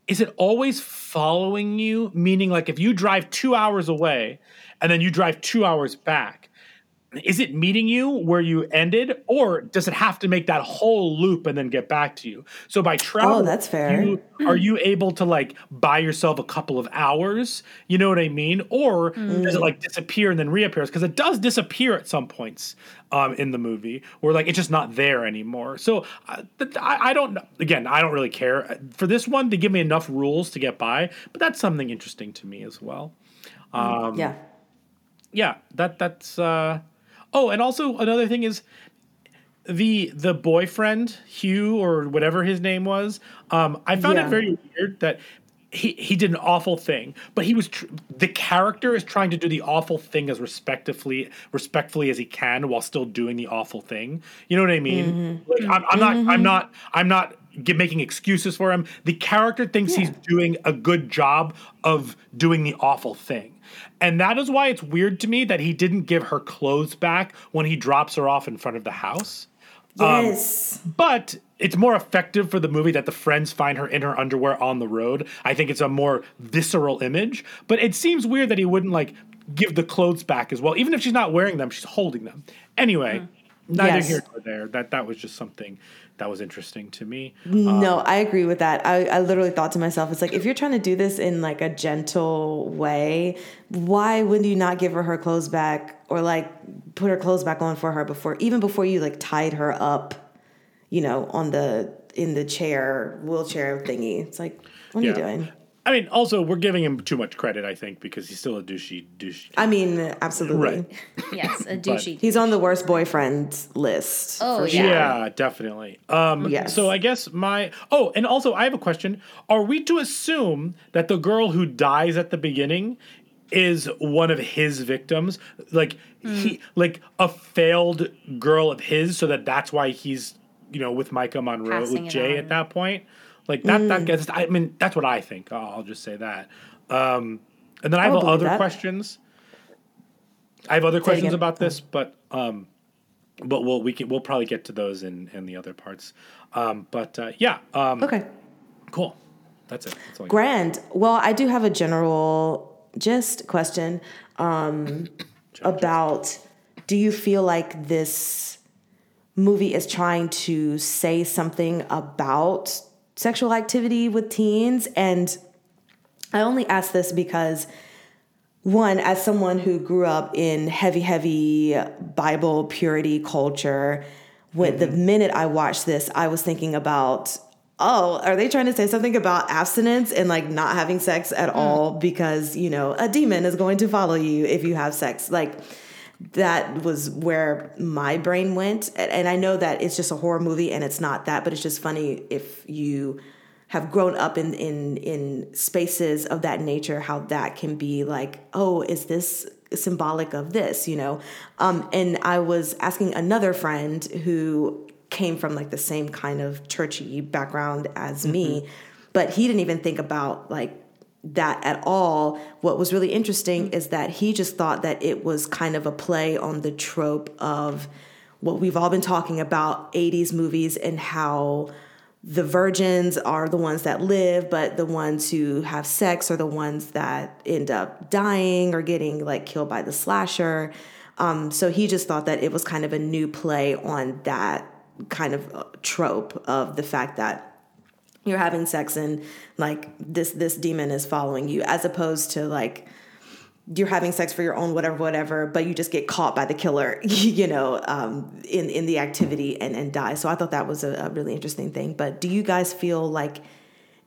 is it always following you? Meaning, like, if you drive two hours away and then you drive two hours back. Is it meeting you where you ended, or does it have to make that whole loop and then get back to you? So by travel, Oh, that's fair. you- are you able to like buy yourself a couple of hours? You know what I mean? Or does it like disappear and then reappears? Because it does disappear at some points um, in the movie, where like it's just not there anymore. So uh, I, I don't. Again, I don't really care for this one. They give me enough rules to get by, but that's something interesting to me as well. Um, yeah. Yeah, that that's. uh Oh, and also another thing is the the boyfriend Hugh or whatever his name was. Um, I found Yeah. it very weird that he he did an awful thing, but he was tr- the character is trying to do the awful thing as respectfully respectfully as he can while still doing the awful thing. You know what I mean? Like I'm, I'm not I'm not I'm not get, making excuses for him. The character thinks he's doing a good job of doing the awful thing. And that is why it's weird to me that he didn't give her clothes back when he drops her off in front of the house. Um, Yes. But it's more effective for the movie that the friends find her in her underwear on the road. I think it's a more visceral image. But it seems weird that he wouldn't like give the clothes back as well. Even if she's not wearing them, she's holding them. Anyway, neither Yes. here nor there. That that was just something that was interesting to me. No, um, I agree with that. I, I literally thought to myself, it's like if you're trying to do this in like a gentle way, why would you not give her her clothes back or like put her clothes back on for her before even before you like tied her up, you know, on the in the chair wheelchair thingy? It's like, what are you doing? I mean, also we're giving him too much credit, I think, because he's still a douchey douche. I mean, absolutely. Right. Yes, a douchey. He's on the worst boyfriend list. Oh, for yeah. sure. Yeah, definitely. Um, Yes. So I guess my oh, and also I have a question: Are we to assume that the girl who dies at the beginning is one of his victims, like he, like a failed girl of his, so that that's why he's you know with Maika Monroe Passing with Jay at that point? Like that. That gets. I mean, that's what I think. I'll, just say that. Um, and then I have other that. questions. I have other Say questions about this, but um, but we'll we can we'll probably get to those in in the other parts. Um, but uh, yeah, um, Okay. cool. That's it. That's I. Grand. Well, I do have a general just question um, about do you feel like this movie is trying to say something about sexual activity with teens? And I only ask this because one, as someone who grew up in heavy, heavy Bible purity culture, when the mm-hmm. minute I watched this, I was thinking about, oh, are they trying to say something about abstinence and like not having sex at mm. all because, you know, a demon is going to follow you if you have sex? Like, that was where my brain went. And I know that it's just a horror movie and it's not that, but it's just funny if you have grown up in in in spaces of that nature how that can be like oh is this symbolic of this you know um and i was asking another friend who came from like the same kind of churchy background as me but he didn't even think about like that at all what was really interesting is that he just thought that it was kind of a play on the trope of what we've all been talking about 80s movies and how the virgins are the ones that live, but the ones who have sex are the ones that end up dying or getting like killed by the slasher. Um, so he just thought that it was kind of a new play on that kind of uh, trope of the fact that you're having sex and like this this demon is following you, as opposed to like you're having sex for your own whatever whatever but you just get caught by the killer you know um, in in the activity and and die. So i thought that was a, a really interesting thing. But do you guys feel like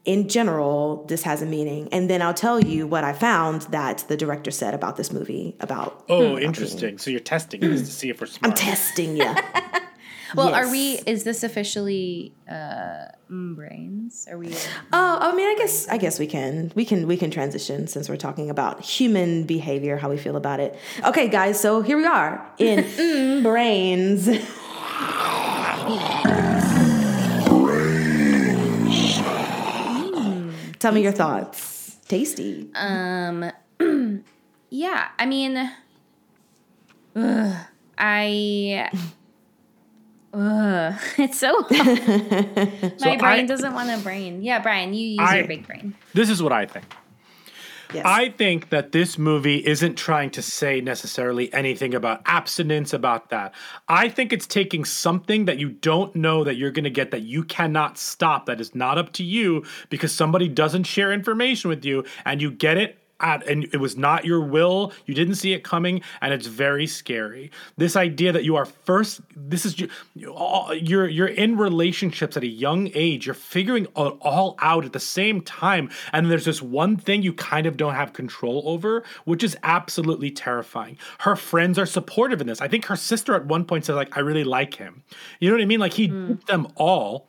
in general this has a meaning? And then i'll tell you what i found that the director said about this movie about Oh, interesting. So you're testing us to see if we're smart. i'm testing you Well, are we? Is this officially uh, mm, brains? Are we? Oh, I mean, I guess I guess we can we can we can transition since we're talking about human behavior, how we feel about it. Okay, guys, so here we are in mm, brains. Tell me your thoughts. Tasty. Um. yeah. I mean. ugh, I. Ugh, it's so. My So brain I- doesn't want a brain. Yeah, Bryan, you use I- your big brain. This is what I think. Yes. I think that this movie isn't trying to say necessarily anything about abstinence, about that. I think it's taking something that you don't know that you're going to get that you cannot stop, that is not up to you because somebody doesn't share information with you, and you get it at, and it was not your will. You didn't see it coming, and it's very scary. This idea that you are first, this is you're you're in relationships at a young age. You're figuring it all out at the same time, and there's this one thing you kind of don't have control over, which is absolutely terrifying. Her friends are supportive in this. I think her sister at one point said like, "I really like him." You know what I mean? Like he hmm. did them all.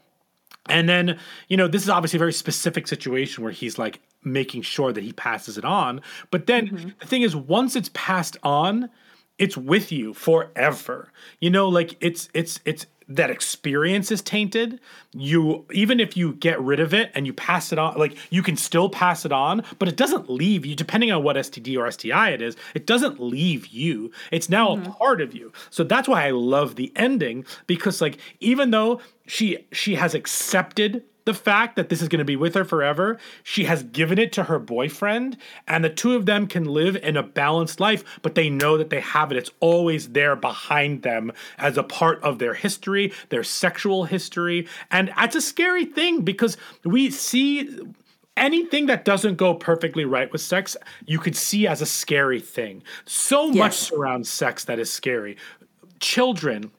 And then, you know, this is obviously a very specific situation where he's like making sure that he passes it on. But then mm-hmm. the thing is, once it's passed on, it's with you forever. You know, like it's it's it's that experience is tainted. You even if you get rid of it and you pass it on, like you can still pass it on, but it doesn't leave you. Depending on what STD or STI it is, it doesn't leave you. It's now a mm-hmm. part of you. So that's why I love the ending because like even though she she has accepted the fact that this is going to be with her forever. She has given it to her boyfriend, and the two of them can live in a balanced life, but they know that they have it. It's always there behind them as a part of their history, their sexual history. And that's a scary thing because we see anything that doesn't go perfectly right with sex, you could see as a scary thing. So much Yes. surrounds sex that is scary. Children,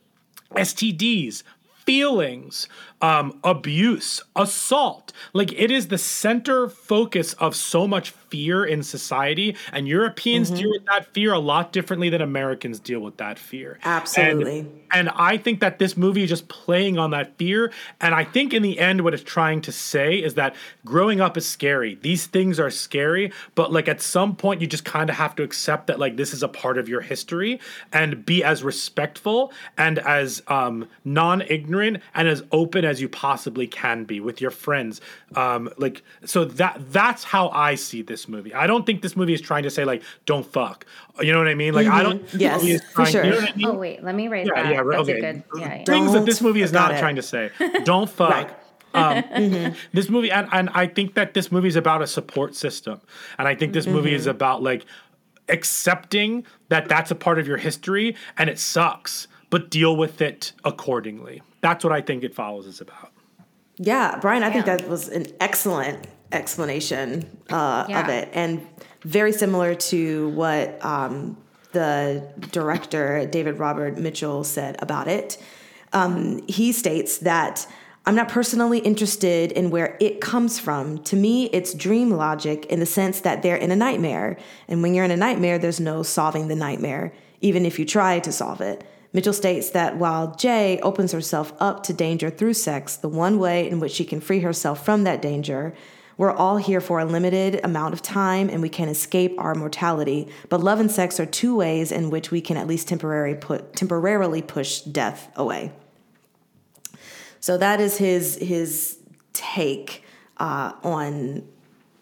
STDs, feelings, um, abuse, assault. Like it is the center focus of so much fear in society, and Europeans Mm-hmm. deal with that fear a lot differently than Americans deal with that fear. Absolutely. And, and I think that this movie is just playing on that fear. And I think in the end, what it's trying to say is that growing up is scary. These things are scary, but like at some point, you just kind of have to accept that like this is a part of your history and be as respectful and as um, non ignorant and as open as you possibly can be with your friends. Um, like, so that that's how I see this movie. I don't think this movie is trying to say like, don't fuck. You know what I mean? Like, I don't. Yes, movie is for sure. You know what I mean? Oh wait, let me write Yeah, that. yeah, That's okay. a good. Yeah, yeah. things that this movie is not it. trying to say. Don't fuck. Um, This movie, and, and I think that this movie is about a support system, and I think this movie is about like accepting that that's a part of your history and it sucks, but deal with it accordingly. That's what I think it follows is about. Yeah, Bryan, I think that was an excellent explanation uh, of it, and very similar to what um, the director David Robert Mitchell said about it. Um, he states that I'm not personally interested in where it comes from. To me, it's dream logic in the sense that they're in a nightmare, and when you're in a nightmare, there's no solving the nightmare, even if you try to solve it. Mitchell states that while Jay opens herself up to danger through sex, the one way in which she can free herself from that danger, we're all here for a limited amount of time and we can escape our mortality. But love and sex are two ways in which we can at least temporarily put temporarily push death away. So that is his his take uh, on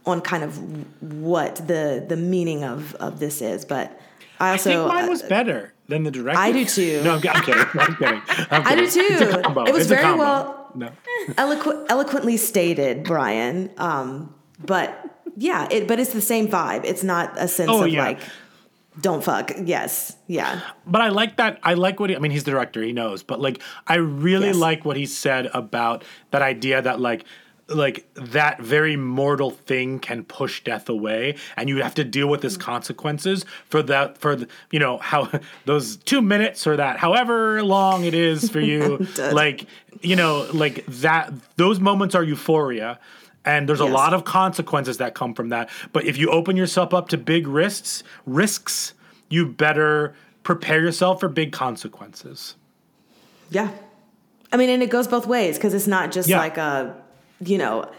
on kind of what the the meaning of of this is. But I I think also mine was uh, better than the director. I do too. No, I'm, I'm kidding. I'm kidding. I'm I do kidding. It's a too. It was It's very well- No. eloqu- eloquently stated, Bryan. Um, but yeah, it but it's the same vibe. It's not a sense Oh, of yeah. like don't fuck. Yes, yeah. But I like that. I like what he, I mean. He's the director. He knows. But like, I really Yes. like what he said about that idea that like, like that very mortal thing can push death away, and you have to deal with its hmm. consequences for that. For the, you know how those two minutes or that however long it is for you. Like you know, like that. Those moments are euphoria. And there's a lot of consequences that come from that. But if you open yourself up to big risks, risks, you better prepare yourself for big consequences. Yeah. I mean, and it goes both ways because it's not just Yeah. like a, you know,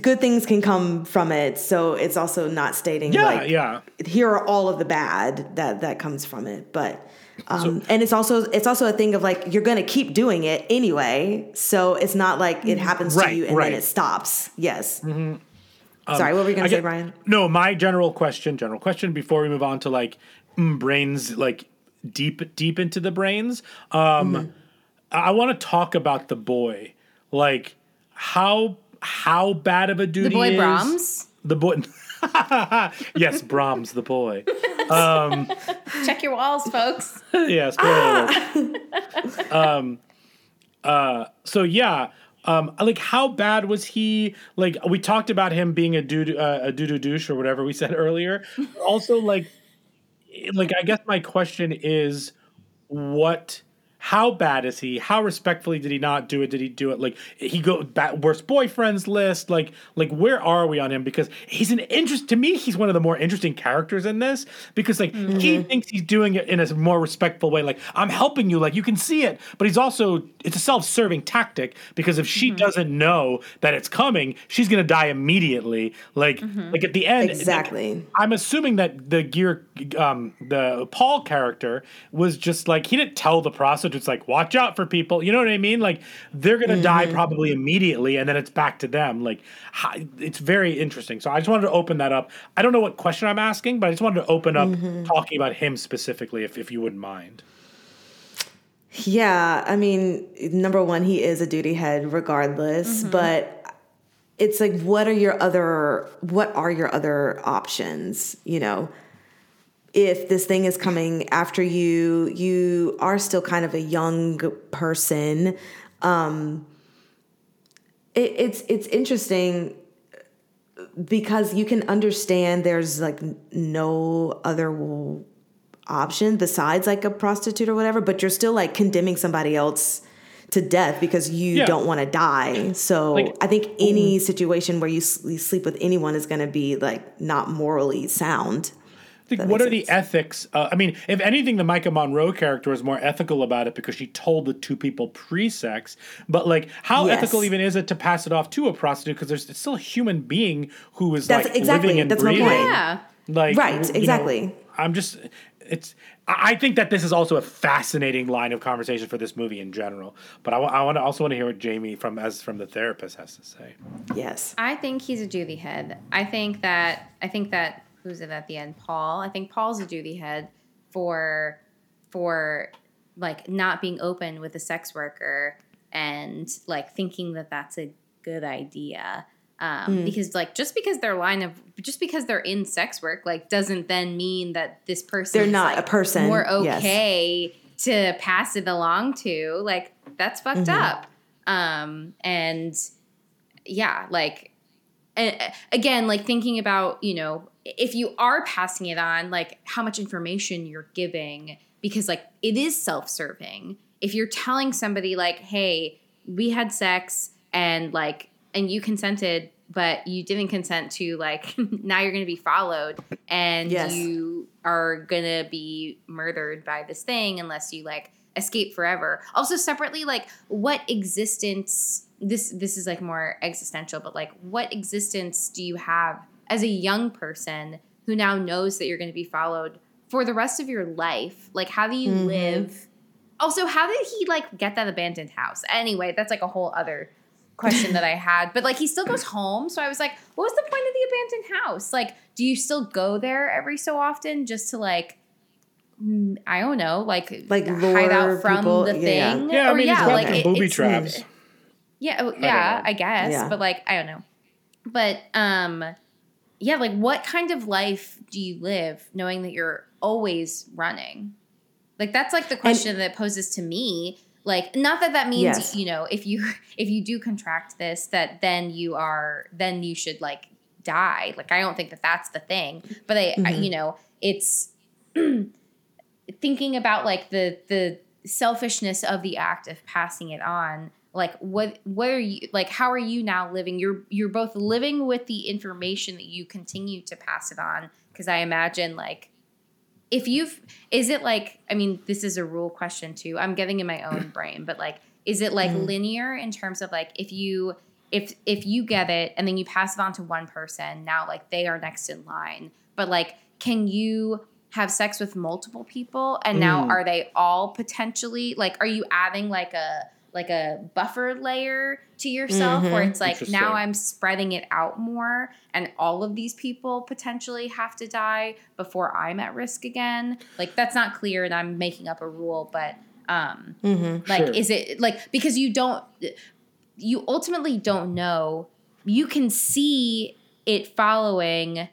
good things can come from it. So it's also not stating Yeah, like, yeah. here are all of the bad that that comes from it. But um, and it's also it's also a thing of like you're gonna keep doing it anyway. So it's not like it happens Right, to you and right. then it stops. Yes. Sorry, what were you gonna say, Bryan? No, my general question, general question before we move on to like mm, brains, like deep, deep into the brains. Um, I want to talk about the boy, like how how bad of a dude The boy is. Brahms? The boy. yes, Brahms the boy. Um, Check your walls, folks. spoiler alert. um, uh, so yeah, um, like how bad was he? Like we talked about him being a dude, uh, a doo douche or whatever we said earlier. also, like, like I guess my question is, what? How bad is he? How respectfully did he not do it? Did he do it like he go back worst boyfriends list? Like like where are we on him? Because he's an interest to me. He's one of the more interesting characters in this because like he mm-hmm. thinks he's doing it in a more respectful way. Like I'm helping you, like you can see it, but he's also it's a self-serving tactic because if she mm-hmm. doesn't know that it's coming, she's gonna die immediately. Like mm-hmm. like at the end, like, Exactly. I'm assuming that the gear, um, the Paul character was just like he didn't tell the prostitutes like watch out for people. You know what I mean? Like they're gonna die mm-hmm. probably immediately, and then it's back to them. Like it's very interesting. So I just wanted to open that up. I don't know what question I'm asking, but I just wanted to open up mm-hmm. talking about him specifically, if if you wouldn't mind. Yeah, I mean, number one, he is a duty head regardless, mm-hmm. but it's like what are your other what are your other options, you know? If this thing is coming after you, you are still kind of a young person. Um it, it's it's interesting because you can understand there's like no other option besides like a prostitute or whatever, but you're still like condemning somebody else to death because you Yeah. don't want to die. So Like- I think any situation where you, you sleep with anyone is going to be like not morally sound. Like, what makes are the ethics? Uh, I mean, if anything, the Maika Monroe character is more ethical about it because she told the two people pre-sex. But like, how Yes. ethical even is it to pass it off to a prostitute? Because there's still a human being who is That's like exactly- living and that's my breathing. point. Yeah. Like, Right, you know, exactly. I'm just, it's. I I think that this is also a fascinating line of conversation for this movie in general. But I, I want to also want to hear what Jamie from as from the therapist has to say. Yes. I think he's a duty head. I think that I think that who's it at the end? Paul. I think Paul's a duty head for for like not being open with a sex worker and like thinking that that's a good idea. Um, Because like just because they're line of just because they're in sex work like doesn't then mean that this person They're not a person, more yes. okay to pass it along to like that's fucked up. Um, and yeah, like and again, like thinking about, you know, if you are passing it on, like how much information you're giving, because like it is self serving. If you're telling somebody, like, hey, we had sex and like, and you consented, but you didn't consent to, like, now you're going to be followed and Yes. you are going to be murdered by this thing unless you like escape forever. Also, separately, like, what existence this this is like more existential but like what existence do you have as a young person who now knows that you're going to be followed for the rest of your life like how do you live also how did he like get that abandoned house anyway that's like a whole other question that i had but like he still goes home so i was like what was the point of the abandoned house like do you still go there every so often just to like mm, I don't know, like Like hide out from people- the yeah. thing, Yeah, I or mean, yeah, he's like it- booby it's- traps. yeah, oh, know. yeah, I, guess, Yeah. but like I don't know. But um yeah, like what kind of life do you live knowing that you're always running? Like that's like the question that it poses to me. Like not that that means Yes. you know if you if you do contract this that then you are then you should like die. Like I don't think that that's the thing. But I, I mm-hmm. you know it's thinking about like the the selfishness of the act of passing it on like what what are you like how are you now living? You're you're both living with the information that you continue to pass it on because i imagine like if you've is it like i mean this is a rule question too i'm getting in my own brain but like is it like mm-hmm. linear in terms of like if you if if you get it and then you pass it on to one person now like they are next in line but like can you have sex with multiple people and now mm. are they all potentially like are you adding like a like a buffer layer to yourself where it's like now i'm spreading it out more and all of these people potentially have to die before i'm at risk again. Like that's not clear and i'm making up a rule but um like Sure. is it like because you don't you ultimately don't know. You can see it following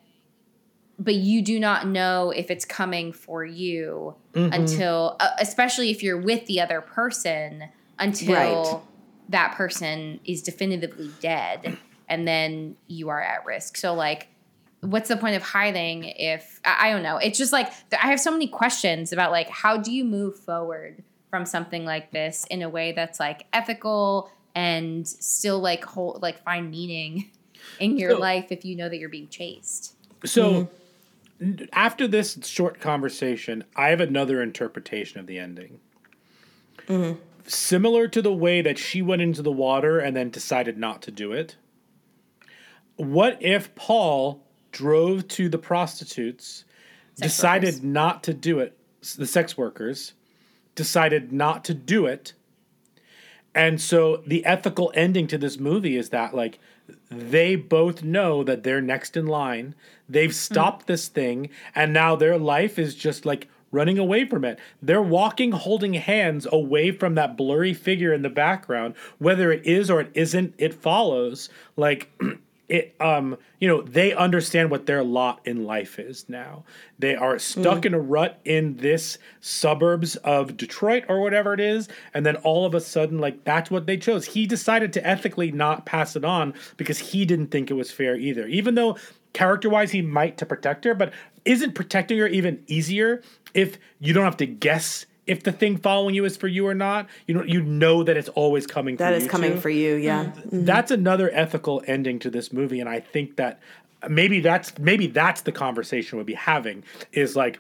but you do not know if it's coming for you Mm-hmm. until, uh, especially if you're with the other person, until Right. that person is definitively dead, and then you are at risk. So, like, what's the point of hiding if I, I don't know? It's just like I have so many questions about like how do you move forward from something like this in a way that's like ethical and still like hold like find meaning in your So- life if you know that you're being chased. So hmm. n- after this short conversation, I have another interpretation of the ending. Mm-hmm. Similar to the way that she went into the water and then decided not to do it. What if Paul drove to the prostitutes, decided workers. not to do it, the sex workers, decided not to do it, and so the ethical ending to this movie is that like they both know that they're next in line. They've hmm. stopped this thing and now their life is just like running away from it. They're walking holding hands away from that blurry figure in the background. Whether it is or it isn't, it follows. Like it um you know they understand what their lot in life is now they are stuck in a rut in this suburbs of detroit or whatever it is and then all of a sudden like that's what they chose he decided to ethically not pass it on because he didn't think it was fair either even though character wise he might to protect her but isn't protecting her even easier if you don't have to guess if the thing following you is for you or not you know you know that it's always coming That is coming too. for you, yeah. that's another ethical ending to this movie and i think that maybe that's maybe that's the conversation we'll be having is like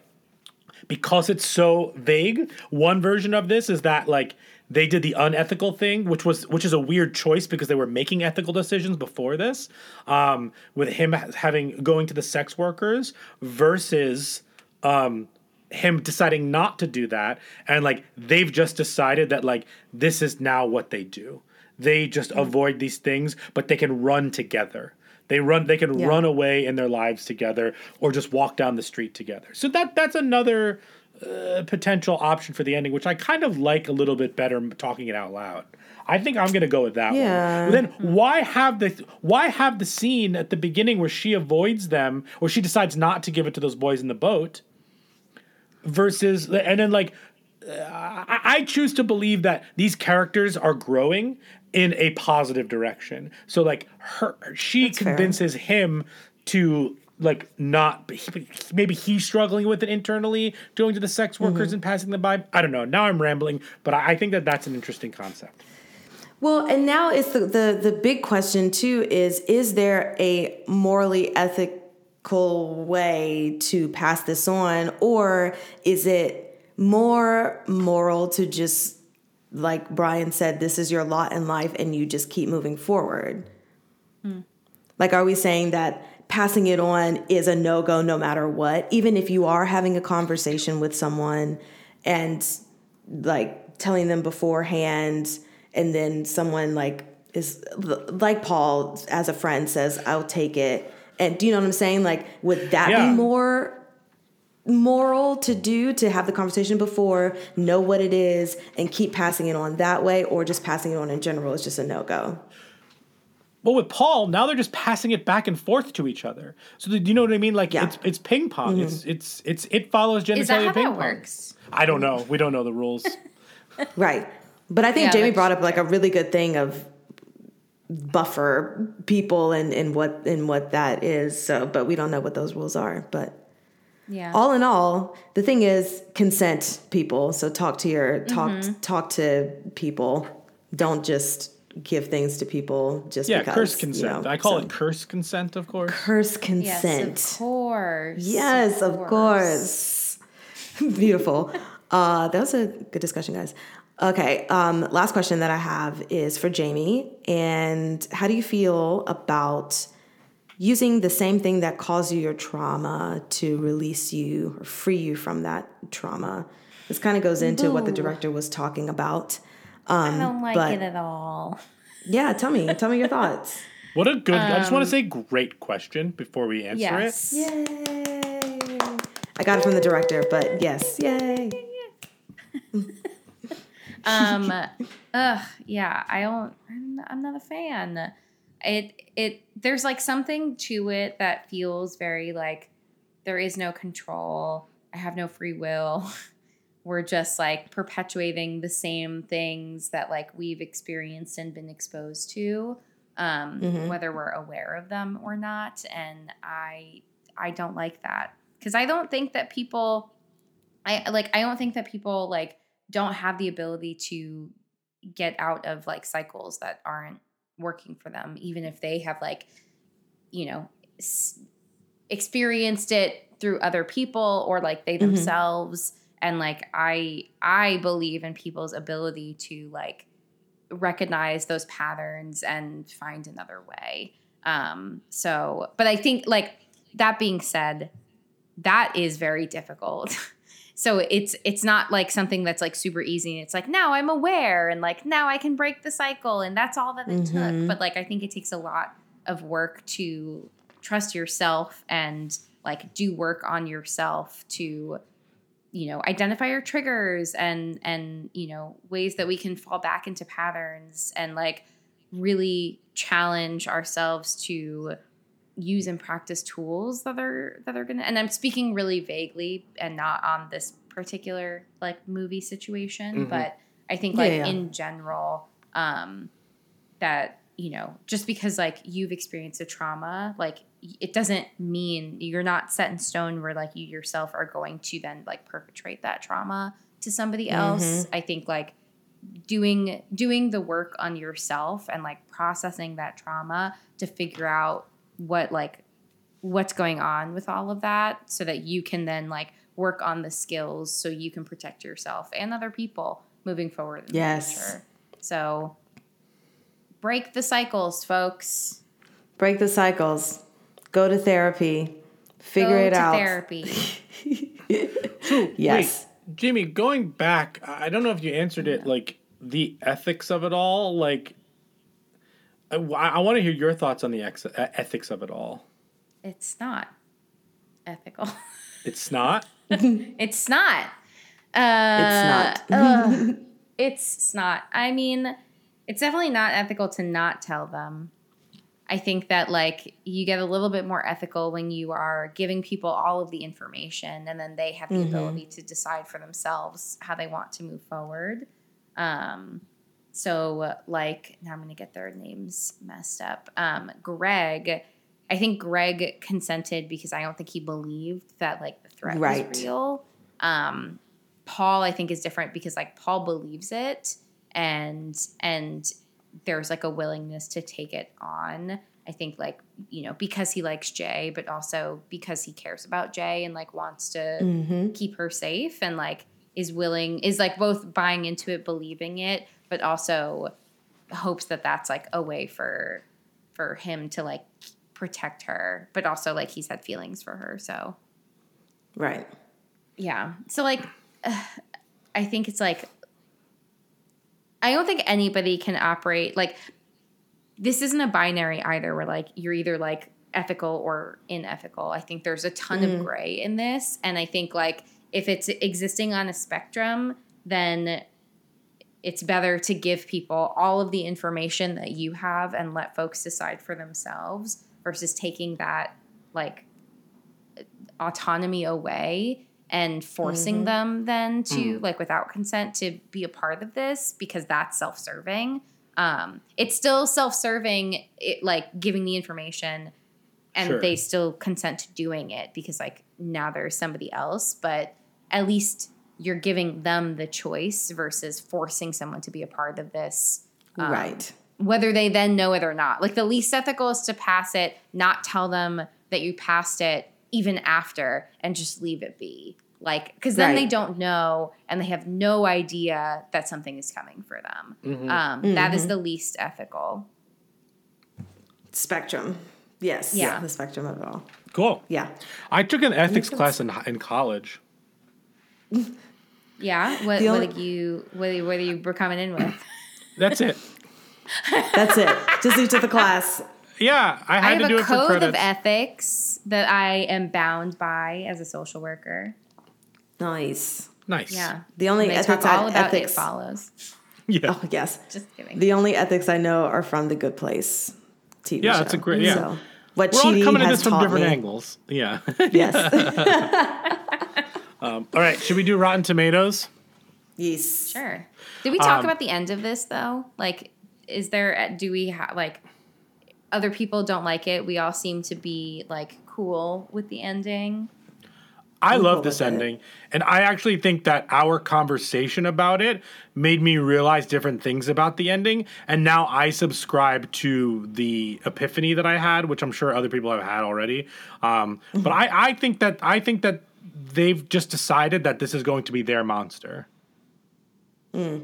because it's so vague one version of this is that like they did the unethical thing which was which is a weird choice because they were making ethical decisions before this um with him having going to the sex workers versus um him deciding not to do that and like they've just decided that like this is now what they do. They just avoid these things but they can run together. They run they can Yeah. run away in their lives together or just walk down the street together. So that that's another uh, potential option for the ending which i kind of like a little bit better talking it out loud. I think i'm gonna go with that Yeah. one but then why have the why have the scene at the beginning where she avoids them or she decides not to give it to those boys in the boat versus and then like uh, I, I choose to believe that these characters are growing in a positive direction. So like her she fair. convinces him to like not maybe he's struggling with it internally going to the sex workers and passing them by. I don't know. Now i'm rambling but i, think that that's an interesting concept. Well, and now it's the, the the big question too is is there a morally ethical way to pass this on? Or is it more moral to just like Bryan said this is your lot in life and you just keep moving forward? Hmm. Like are we saying that passing it on is a no-go no matter what? Even if you are having a conversation with someone and like telling them beforehand and then someone like is like paul as a friend says i'll take it and do you know what i'm saying like would that Yeah. be more moral to do to have the conversation before know what it is and keep passing it on that way or just passing it on in general is just a no-go Well, with Paul, now they're just passing it back and forth to each other. So do you know what I mean? Like Yeah. it's it's ping pong. Mm-hmm. It's it's it's it follows genitalia Is that how ping that pong. works? I don't know. We don't know the rules. Right. But I think Yeah, Jamie brought up like a really good thing of buffer people and, and what and what that is. So but we don't know what those rules are. But Yeah. all in all, the thing is consent people. So talk to your talk Mm-hmm. talk to people. Don't just give things to people just yeah, because. curse you consent. know, I call so- it curse consent, of course. curse consent. yes, consent. of course. Yes, of course. Beautiful. Uh, that was a good discussion, guys. Okay, um, last question that I have is for Jamie. And how do you feel about using the same thing that caused you your trauma to release you or free you from that trauma? This kind of goes into what the director was talking about. I don't like but- it at all. Yeah, tell me. Tell me your thoughts. What a good. I just want to say, great question before we answer Um, Yes. Yay! I got it from the director, but yes, yay. um ugh yeah i don't I'm, I'm not a fan it it there's like something to it that feels very like there is no control. I have no free will. We're just like perpetuating the same things that like we've experienced and been exposed to, um, Mhm. whether we're aware of them or not. And I I don't like that because I don't think that people I like I don't think that people like don't have the ability to get out of like cycles that aren't working for them even if they have like you know s- experienced it through other people or like they Mhm. themselves. And like I I believe in people's ability to like recognize those patterns and find another way. Um so but I think like that being said that is very difficult so it's it's not like something that's like super easy it's like now i'm aware and like now i can break the cycle and that's all that it Mhm. took but like i think it takes a lot of work to trust yourself and like do work on yourself to you know identify your triggers and and you know ways that we can fall back into patterns and like really challenge ourselves to use and practice tools that are that are gonna and i'm speaking really vaguely and not on this particular like movie situation Mhm. but i think like yeah. in general um that you know just because like you've experienced a trauma like it doesn't mean you're not set in stone where like you yourself are going to then like perpetrate that trauma to somebody else i think like doing doing the work on yourself and like processing that trauma to figure out what like what's going on with all of that so that you can then like work on the skills so you can protect yourself and other people moving forward in Yes. the future. So break the cycles, folks. Break the cycles. Go to therapy. Figure Go it to out. therapy. Yes. Wait, Jamie, going back, I I don't know if you answered it. Like the ethics of it all. Like, I, want to hear your thoughts on the ex- uh, ethics of it all. it's not ethical. It's not. It's not. Uh, It's not. it's not. I mean, it's definitely not ethical to not tell them. I think that like you get a little bit more ethical when you are giving people all of the information and then they have the Mhm. ability to decide for themselves how they want to move forward. Um, so like now I'm gonna get their names messed up. Um, Greg, I think Greg consented because I don't think he believed that like the threat Right. was real. Um, Paul, I think, is different because like Paul believes it, and and there's like a willingness to take it on. I think like you know because he likes Jay, but also because he cares about Jay and like wants to Mm-hmm. keep her safe and like is willing is like both buying into it, believing it, but also hopes that that's like a way for for him to like protect her, but also like he's had feelings for her, so Right. yeah. So like I think it's like I don't think anybody can operate like this isn't a binary either where like you're either like ethical or unethical. I think there's a ton of mm-hmm. gray in this and I think like if it's existing on a spectrum then it's better to give people all of the information that you have and let folks decide for themselves versus taking that like autonomy away and forcing them then to like without consent to be a part of this because that's self-serving. Um it's still self-serving it like giving the information and Sure. they still consent to doing it because like now there's somebody else but at least you're giving them the choice versus forcing someone to be a part of this um, right. whether they then know it or not. Like the least ethical is to pass it, not tell them that you passed it even after, and just leave it be. Like, because then they don't know and they have no idea that something is coming for them. Mm-hmm. Um, that is the least ethical. Spectrum. Yes. Yeah. The spectrum of it all. Cool. Yeah. I took an ethics class in in college. Yeah. What, The what only- did you what, what are you were coming in with? That's it. That's it. Just you took the class. Yeah, I I to have do a it for code of ethics that I am bound by as a social worker. Nice. nice. Yeah. The only they ethics talk all about ethics- it follows. Yeah. Oh yes. Just kidding. The only ethics I know are from The Good Place TV Yeah, show. it's a great- yeah. So, what We're all coming at this from different me. angles. Yeah. Yes. um, all right. Should we do Rotten Tomatoes? yes. Sure. Did we talk Um, about the end of this though? Like, is there? Do we have like other people don't like it? We all seem to be like cool with the ending. I I'm love cool this with it. ending. And I actually think that our conversation about it made me realize different things about the ending. And now I subscribe to the epiphany that I had, which I'm sure other people have had already. Um, but I, I think that I think that they've just decided that this is going to be their monster. Hmm.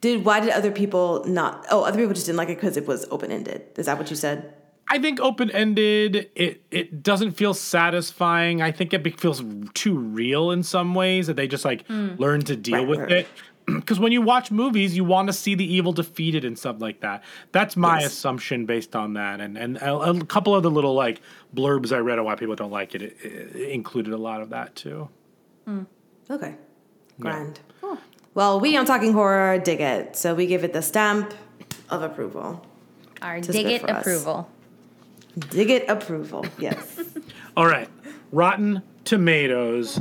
Did why did other people not? Oh, other people just didn't like it because it was open ended. Is that what you said? I think open ended. It it doesn't feel satisfying. I think it be- feels too real in some ways that they just like hmm. learn to deal Right, with right, it. Because when you watch movies, you want to see the evil defeated and stuff like that. That's my Yes. assumption based on that, and and a, a couple of the little like blurbs I read on why people don't like it, it, it included a lot of that too. Hmm. Okay. Grand. Well, we on Talking Horror dig it, so we give it the stamp of approval. Our dig it for us. approval. Dig it approval. Yes. All right, Rotten Tomatoes.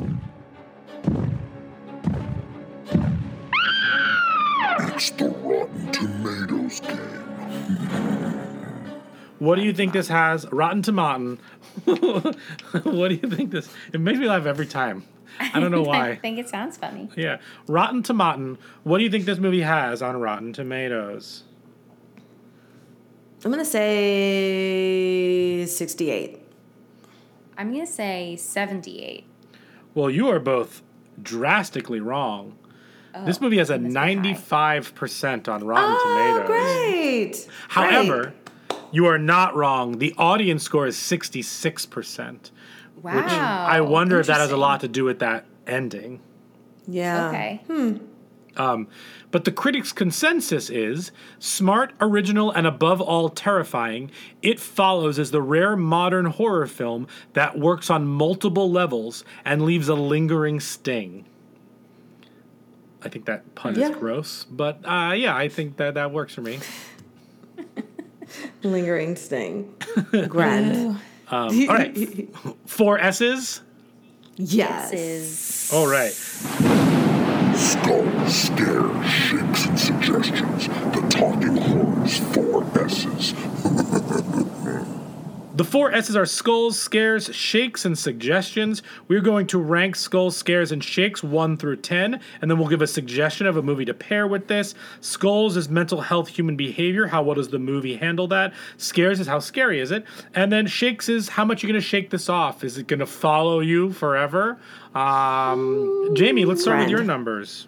It's the Rotten Tomatoes game. What do you think this has? Rotten Tomatin. what do you think this? It makes me laugh every time. I don't know why. I think it sounds funny. Yeah. Rotten Tomatin. What do you think this movie has on Rotten Tomatoes? I'm gonna say 68. I'm gonna say 78. Well, you are both drastically wrong. This movie has a Oh, must be high. 95% on Rotten Oh, Tomatoes. great! However, you are not wrong. The audience score is 66%, Wow. which I wonder if that has a lot to do with that ending. yeah. Okay. Um, but the critics' consensus is smart, original, and above all terrifying. It follows as the rare modern horror film that works on multiple levels and leaves a lingering sting. I think that pun Yeah. is gross, but uh, yeah, I think that that works for me. Lingering sting. Grand. Um, all right, four S's. yes. This is All right. Skull, scares, shakes, and suggestions. The Talking Horror's, four S's. The four S's are skulls, scares, shakes, and suggestions. We're going to rank skulls, scares, and shakes 1 through 10, and then we'll give a suggestion of a movie to pair with this. Skulls is mental health, human behavior. How well does the movie handle that? Scares is how scary is it? And then shakes is how much you're going to shake this off. Is it going to follow you forever? Um, Jamie, let's start with your numbers.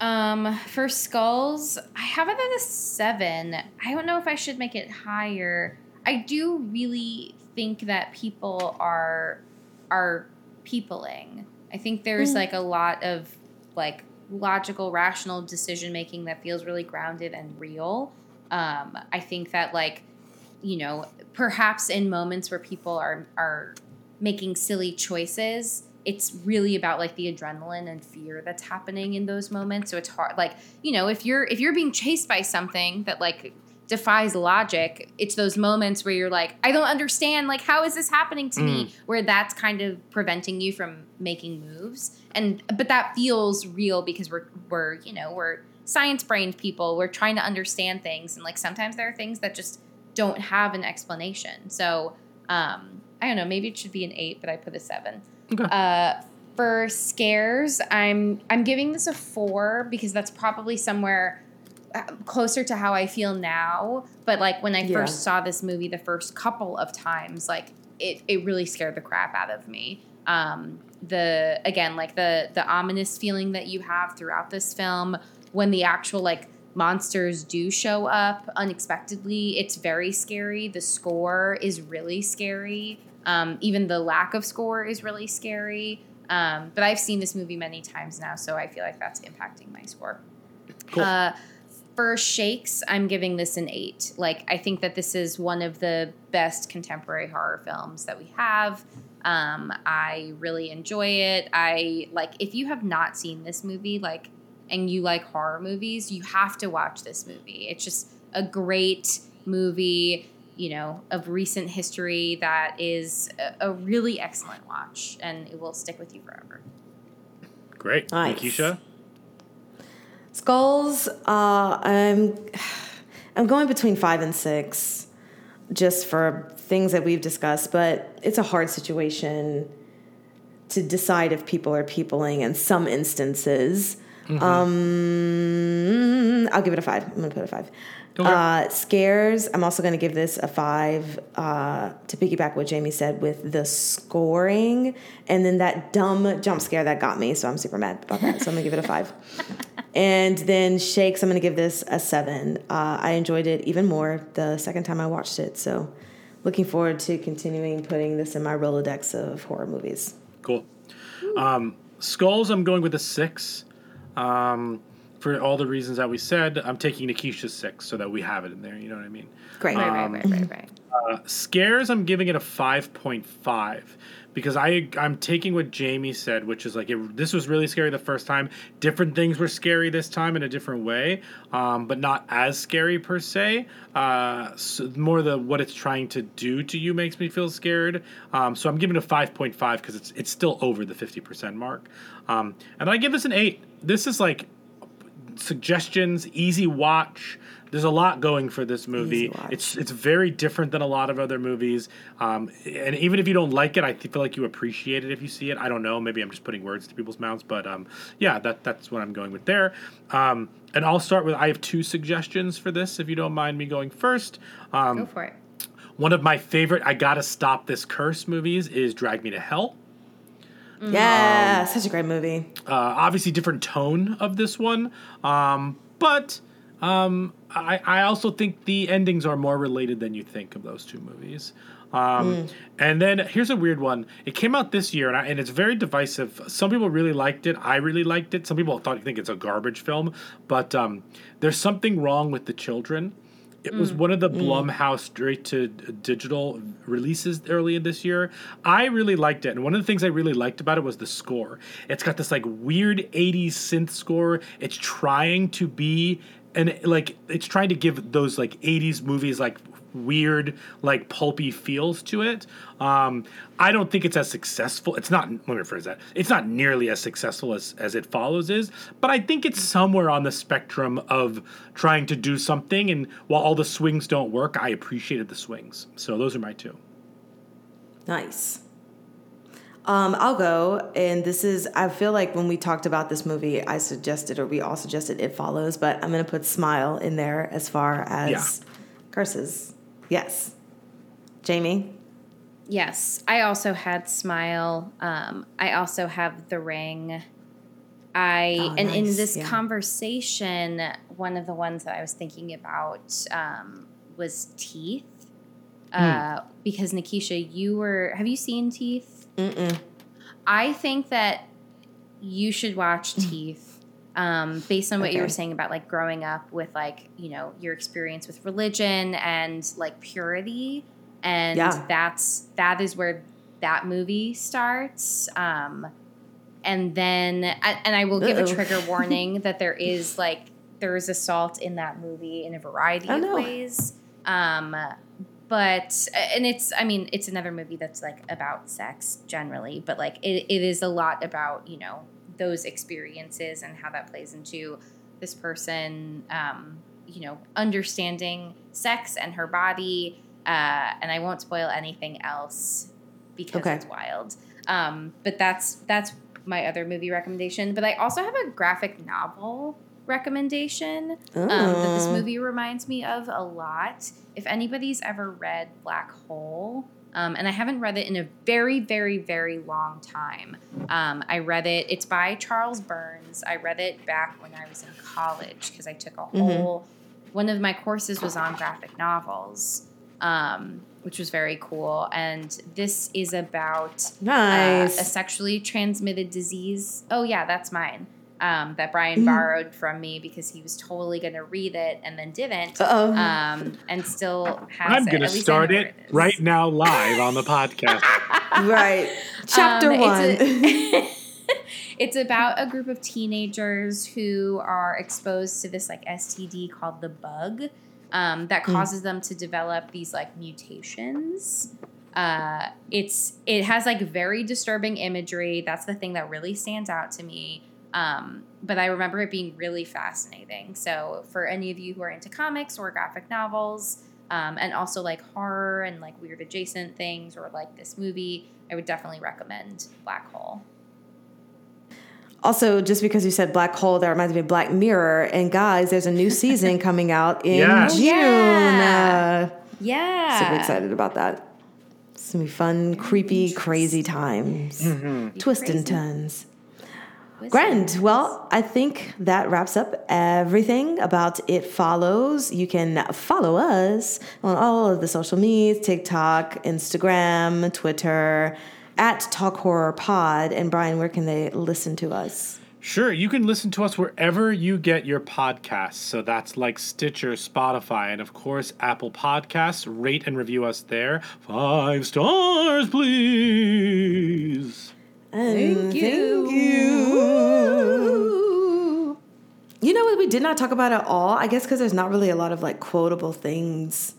Um, for skulls, I have it at a seven. I don't know if I should make it higher. I do really think that people are are peopling. I think there's like a lot of like logical, rational decision making that feels really grounded and real. Um, I think that like you know, perhaps in moments where people are are making silly choices, it's really about like the adrenaline and fear that's happening in those moments. So it's hard like, you know, if you're if you're being chased by something that like defies logic, it's those moments where you're like, I don't understand, like how is this happening to me? Where that's kind of preventing you from making moves. And but that feels real because we're we're, you know, we're science brained people. We're trying to understand things and like sometimes there are things that just don't have an explanation. So um I don't know, maybe it should be an eight, but I put a seven. Okay. Uh for scares, I'm I'm giving this a four because that's probably somewhere closer to how I feel now. But like when I Yeah. first saw this movie the first couple of times, like it, it really scared the crap out of me. Um, the again, like the the ominous feeling that you have throughout this film when the actual like monsters do show up unexpectedly, it's very scary. The score is really scary. Um, even the lack of score is really scary. Um, but I've seen this movie many times now, so I feel like that's impacting my score. Cool. Uh, for shakes, I'm giving this an eight. Like, I think that this is one of the best contemporary horror films that we have. Um, I really enjoy it. I like if you have not seen this movie, like, and you like horror movies, you have to watch this movie. It's just a great movie. you know, of recent history that is a, a really excellent watch, and it will stick with you forever. Great. Nice. Nikisha? Skulls, uh, I'm I'm going between five and six, just for things that we've discussed. But it's a hard situation to decide if people are peopling in some instances. Um, I'll give it a five. I'm gonna put a five. Okay. Uh, scares. I'm also gonna give this a five uh, to piggyback what Jamie said with the scoring, and then that dumb jump scare that got me. So I'm super mad about that. So I'm gonna give it a five. And then Shakes, I'm going to give this a seven. Uh, I enjoyed it even more the second time I watched it. So, looking forward to continuing putting this in my Rolodex of horror movies. Cool. Um, Skulls, I'm going with a six. Um, for all the reasons that we said, I'm taking Nikisha's six so that we have it in there. You know what I mean? Great. Right, right, right, right, right. Uh, scares, I'm giving it a 5.5 because I I'm taking what Jamie said, which is like it, this was really scary the first time. Different things were scary this time in a different way, um, but not as scary per se. Uh, so more the what it's trying to do to you makes me feel scared. Um, so I'm giving it a 5.5 because it's it's still over the 50% mark. Um, and I give this an eight. This is like suggestions, easy watch. There's a lot going for this movie. It's it's very different than a lot of other movies. Um, and even if you don't like it, I feel like you appreciate it if you see it. I don't know. Maybe I'm just putting words to people's mouths, but um, yeah, that that's what I'm going with there. Um, and I'll start with I have two suggestions for this, if you don't mind me going first. Um, Go for it. one of my favorite I gotta stop this curse movies is Drag Me to Hell. Yeah, such a great movie. uh, obviously different tone of this one um, but um, I, I also think the endings are more related than you think of those two movies. Um, and then here's a weird one. It came out this year and, I, and it's very divisive. Some people really liked it. I really liked it. Some people thought think it's a garbage film. But um, there's something wrong with the children it was mm. one of the mm. Blumhouse straight to digital releases early in this year. I really liked it. And one of the things I really liked about it was the score. It's got this like weird 80s synth score. It's trying to be and like it's trying to give those like 80s movies like weird like pulpy feels to it um i don't think it's as successful it's not let me rephrase that it's not nearly as successful as as it follows is but i think it's somewhere on the spectrum of trying to do something and while all the swings don't work i appreciated the swings so those are my two Nice. Um, I'll go, and this is. I feel like when we talked about this movie, I suggested, or we all suggested, It Follows, but I'm gonna put Smile in there as far as Yeah. curses. Yes, Jamie. Yes, I also had Smile. Um, I also have The Ring. I Oh, and in this yeah. conversation, one of the ones that I was thinking about um, was Teeth. Uh, because Nikisha, you were have you seen Teeth? Mm-mm. I think that you should watch Teeth. Um, based on what you were saying about like growing up with like you know your experience with religion and like purity, and Yeah. that's that is where that movie starts. Um, and then and I will give a Uh-oh. trigger warning that there is like there is assault in that movie in a variety Oh, of no. ways. Um, but and it's I mean it's another movie that's like about sex generally, but like it, it is a lot about you know those experiences and how that plays into this person um, you know understanding sex and her body. Uh, and I won't spoil anything else because Okay. it's wild. Um, but that's that's my other movie recommendation. But I also have a graphic novel recommendation um, that this Oh. movie reminds me of a lot. If anybody's ever read Black Hole, um, and I haven't read it in a very, very, very long time. Um, I read it. It's by Charles Burns. I read it back when I was in college because I took a whole. One of my courses was on graphic novels, um, which was very cool. And this is about uh, a sexually transmitted disease. Oh yeah, that's mine. Um, that Bryan Mm-hmm. borrowed from me because he was totally going to read it and then didn't. Uh-oh. Um, and still has i'm gonna At least I start know it right now live on the podcast right. Chapter Um, one. It's, a- it's about a group of teenagers who are exposed to this like STD called the bug. um, that causes them to develop these like mutations. Uh, it's it has like very disturbing imagery. That's the thing that really stands out to me. Um, but I remember it being really fascinating. So for any of you who are into comics or graphic novels, um, and also like horror and like weird adjacent things, or like this movie, I would definitely recommend Black Hole. Also, just because you said black hole, that reminds me of Black Mirror. And guys, there's a new season coming out in Yes. June. Yeah. Uh, Yeah, super excited about that. It's gonna be fun, creepy, crazy times. Twists and turns. Wizards. Grand. Well, I think that wraps up everything about It Follows. You can follow us on all of the social medias TikTok, Instagram, Twitter, at Talk Horror Pod. And Bryan, where can they listen to us? Sure, you can listen to us wherever you get your podcasts. So that's like Stitcher, Spotify, and of course Apple Podcasts. Rate and review us there. Five stars, please. Thank you. You know what we did not talk about at all? I guess because there's not really a lot of like quotable things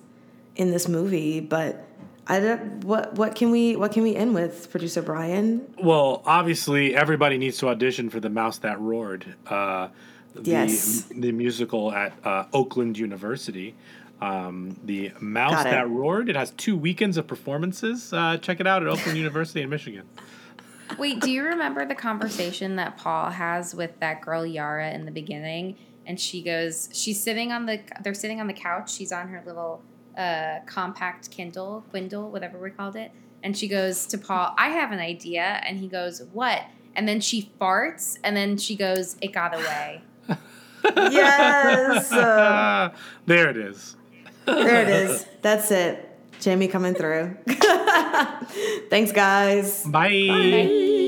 in this movie, but I don't, what what can we what can we end with, producer Bryan? Well, obviously, everybody needs to audition for The Mouse That Roared, uh, the, Yes. the musical at uh, Oakland University. Um, the Mouse That Roared. It has two weekends of performances. Uh, check it out at Oakland University in Michigan. Wait, do you remember the conversation that Paul has with that girl Yara in the beginning? And she goes, she's sitting on the, they're sitting on the couch. She's on her little uh, compact Kindle, Quindle, whatever we called it. And she goes to Paul, I have an idea. And he goes, What? And then she farts, and then she goes, It got away. Yes, Ah, there it is. there it is. That's it. Jamie coming through. Thanks, guys. Bye. Bye.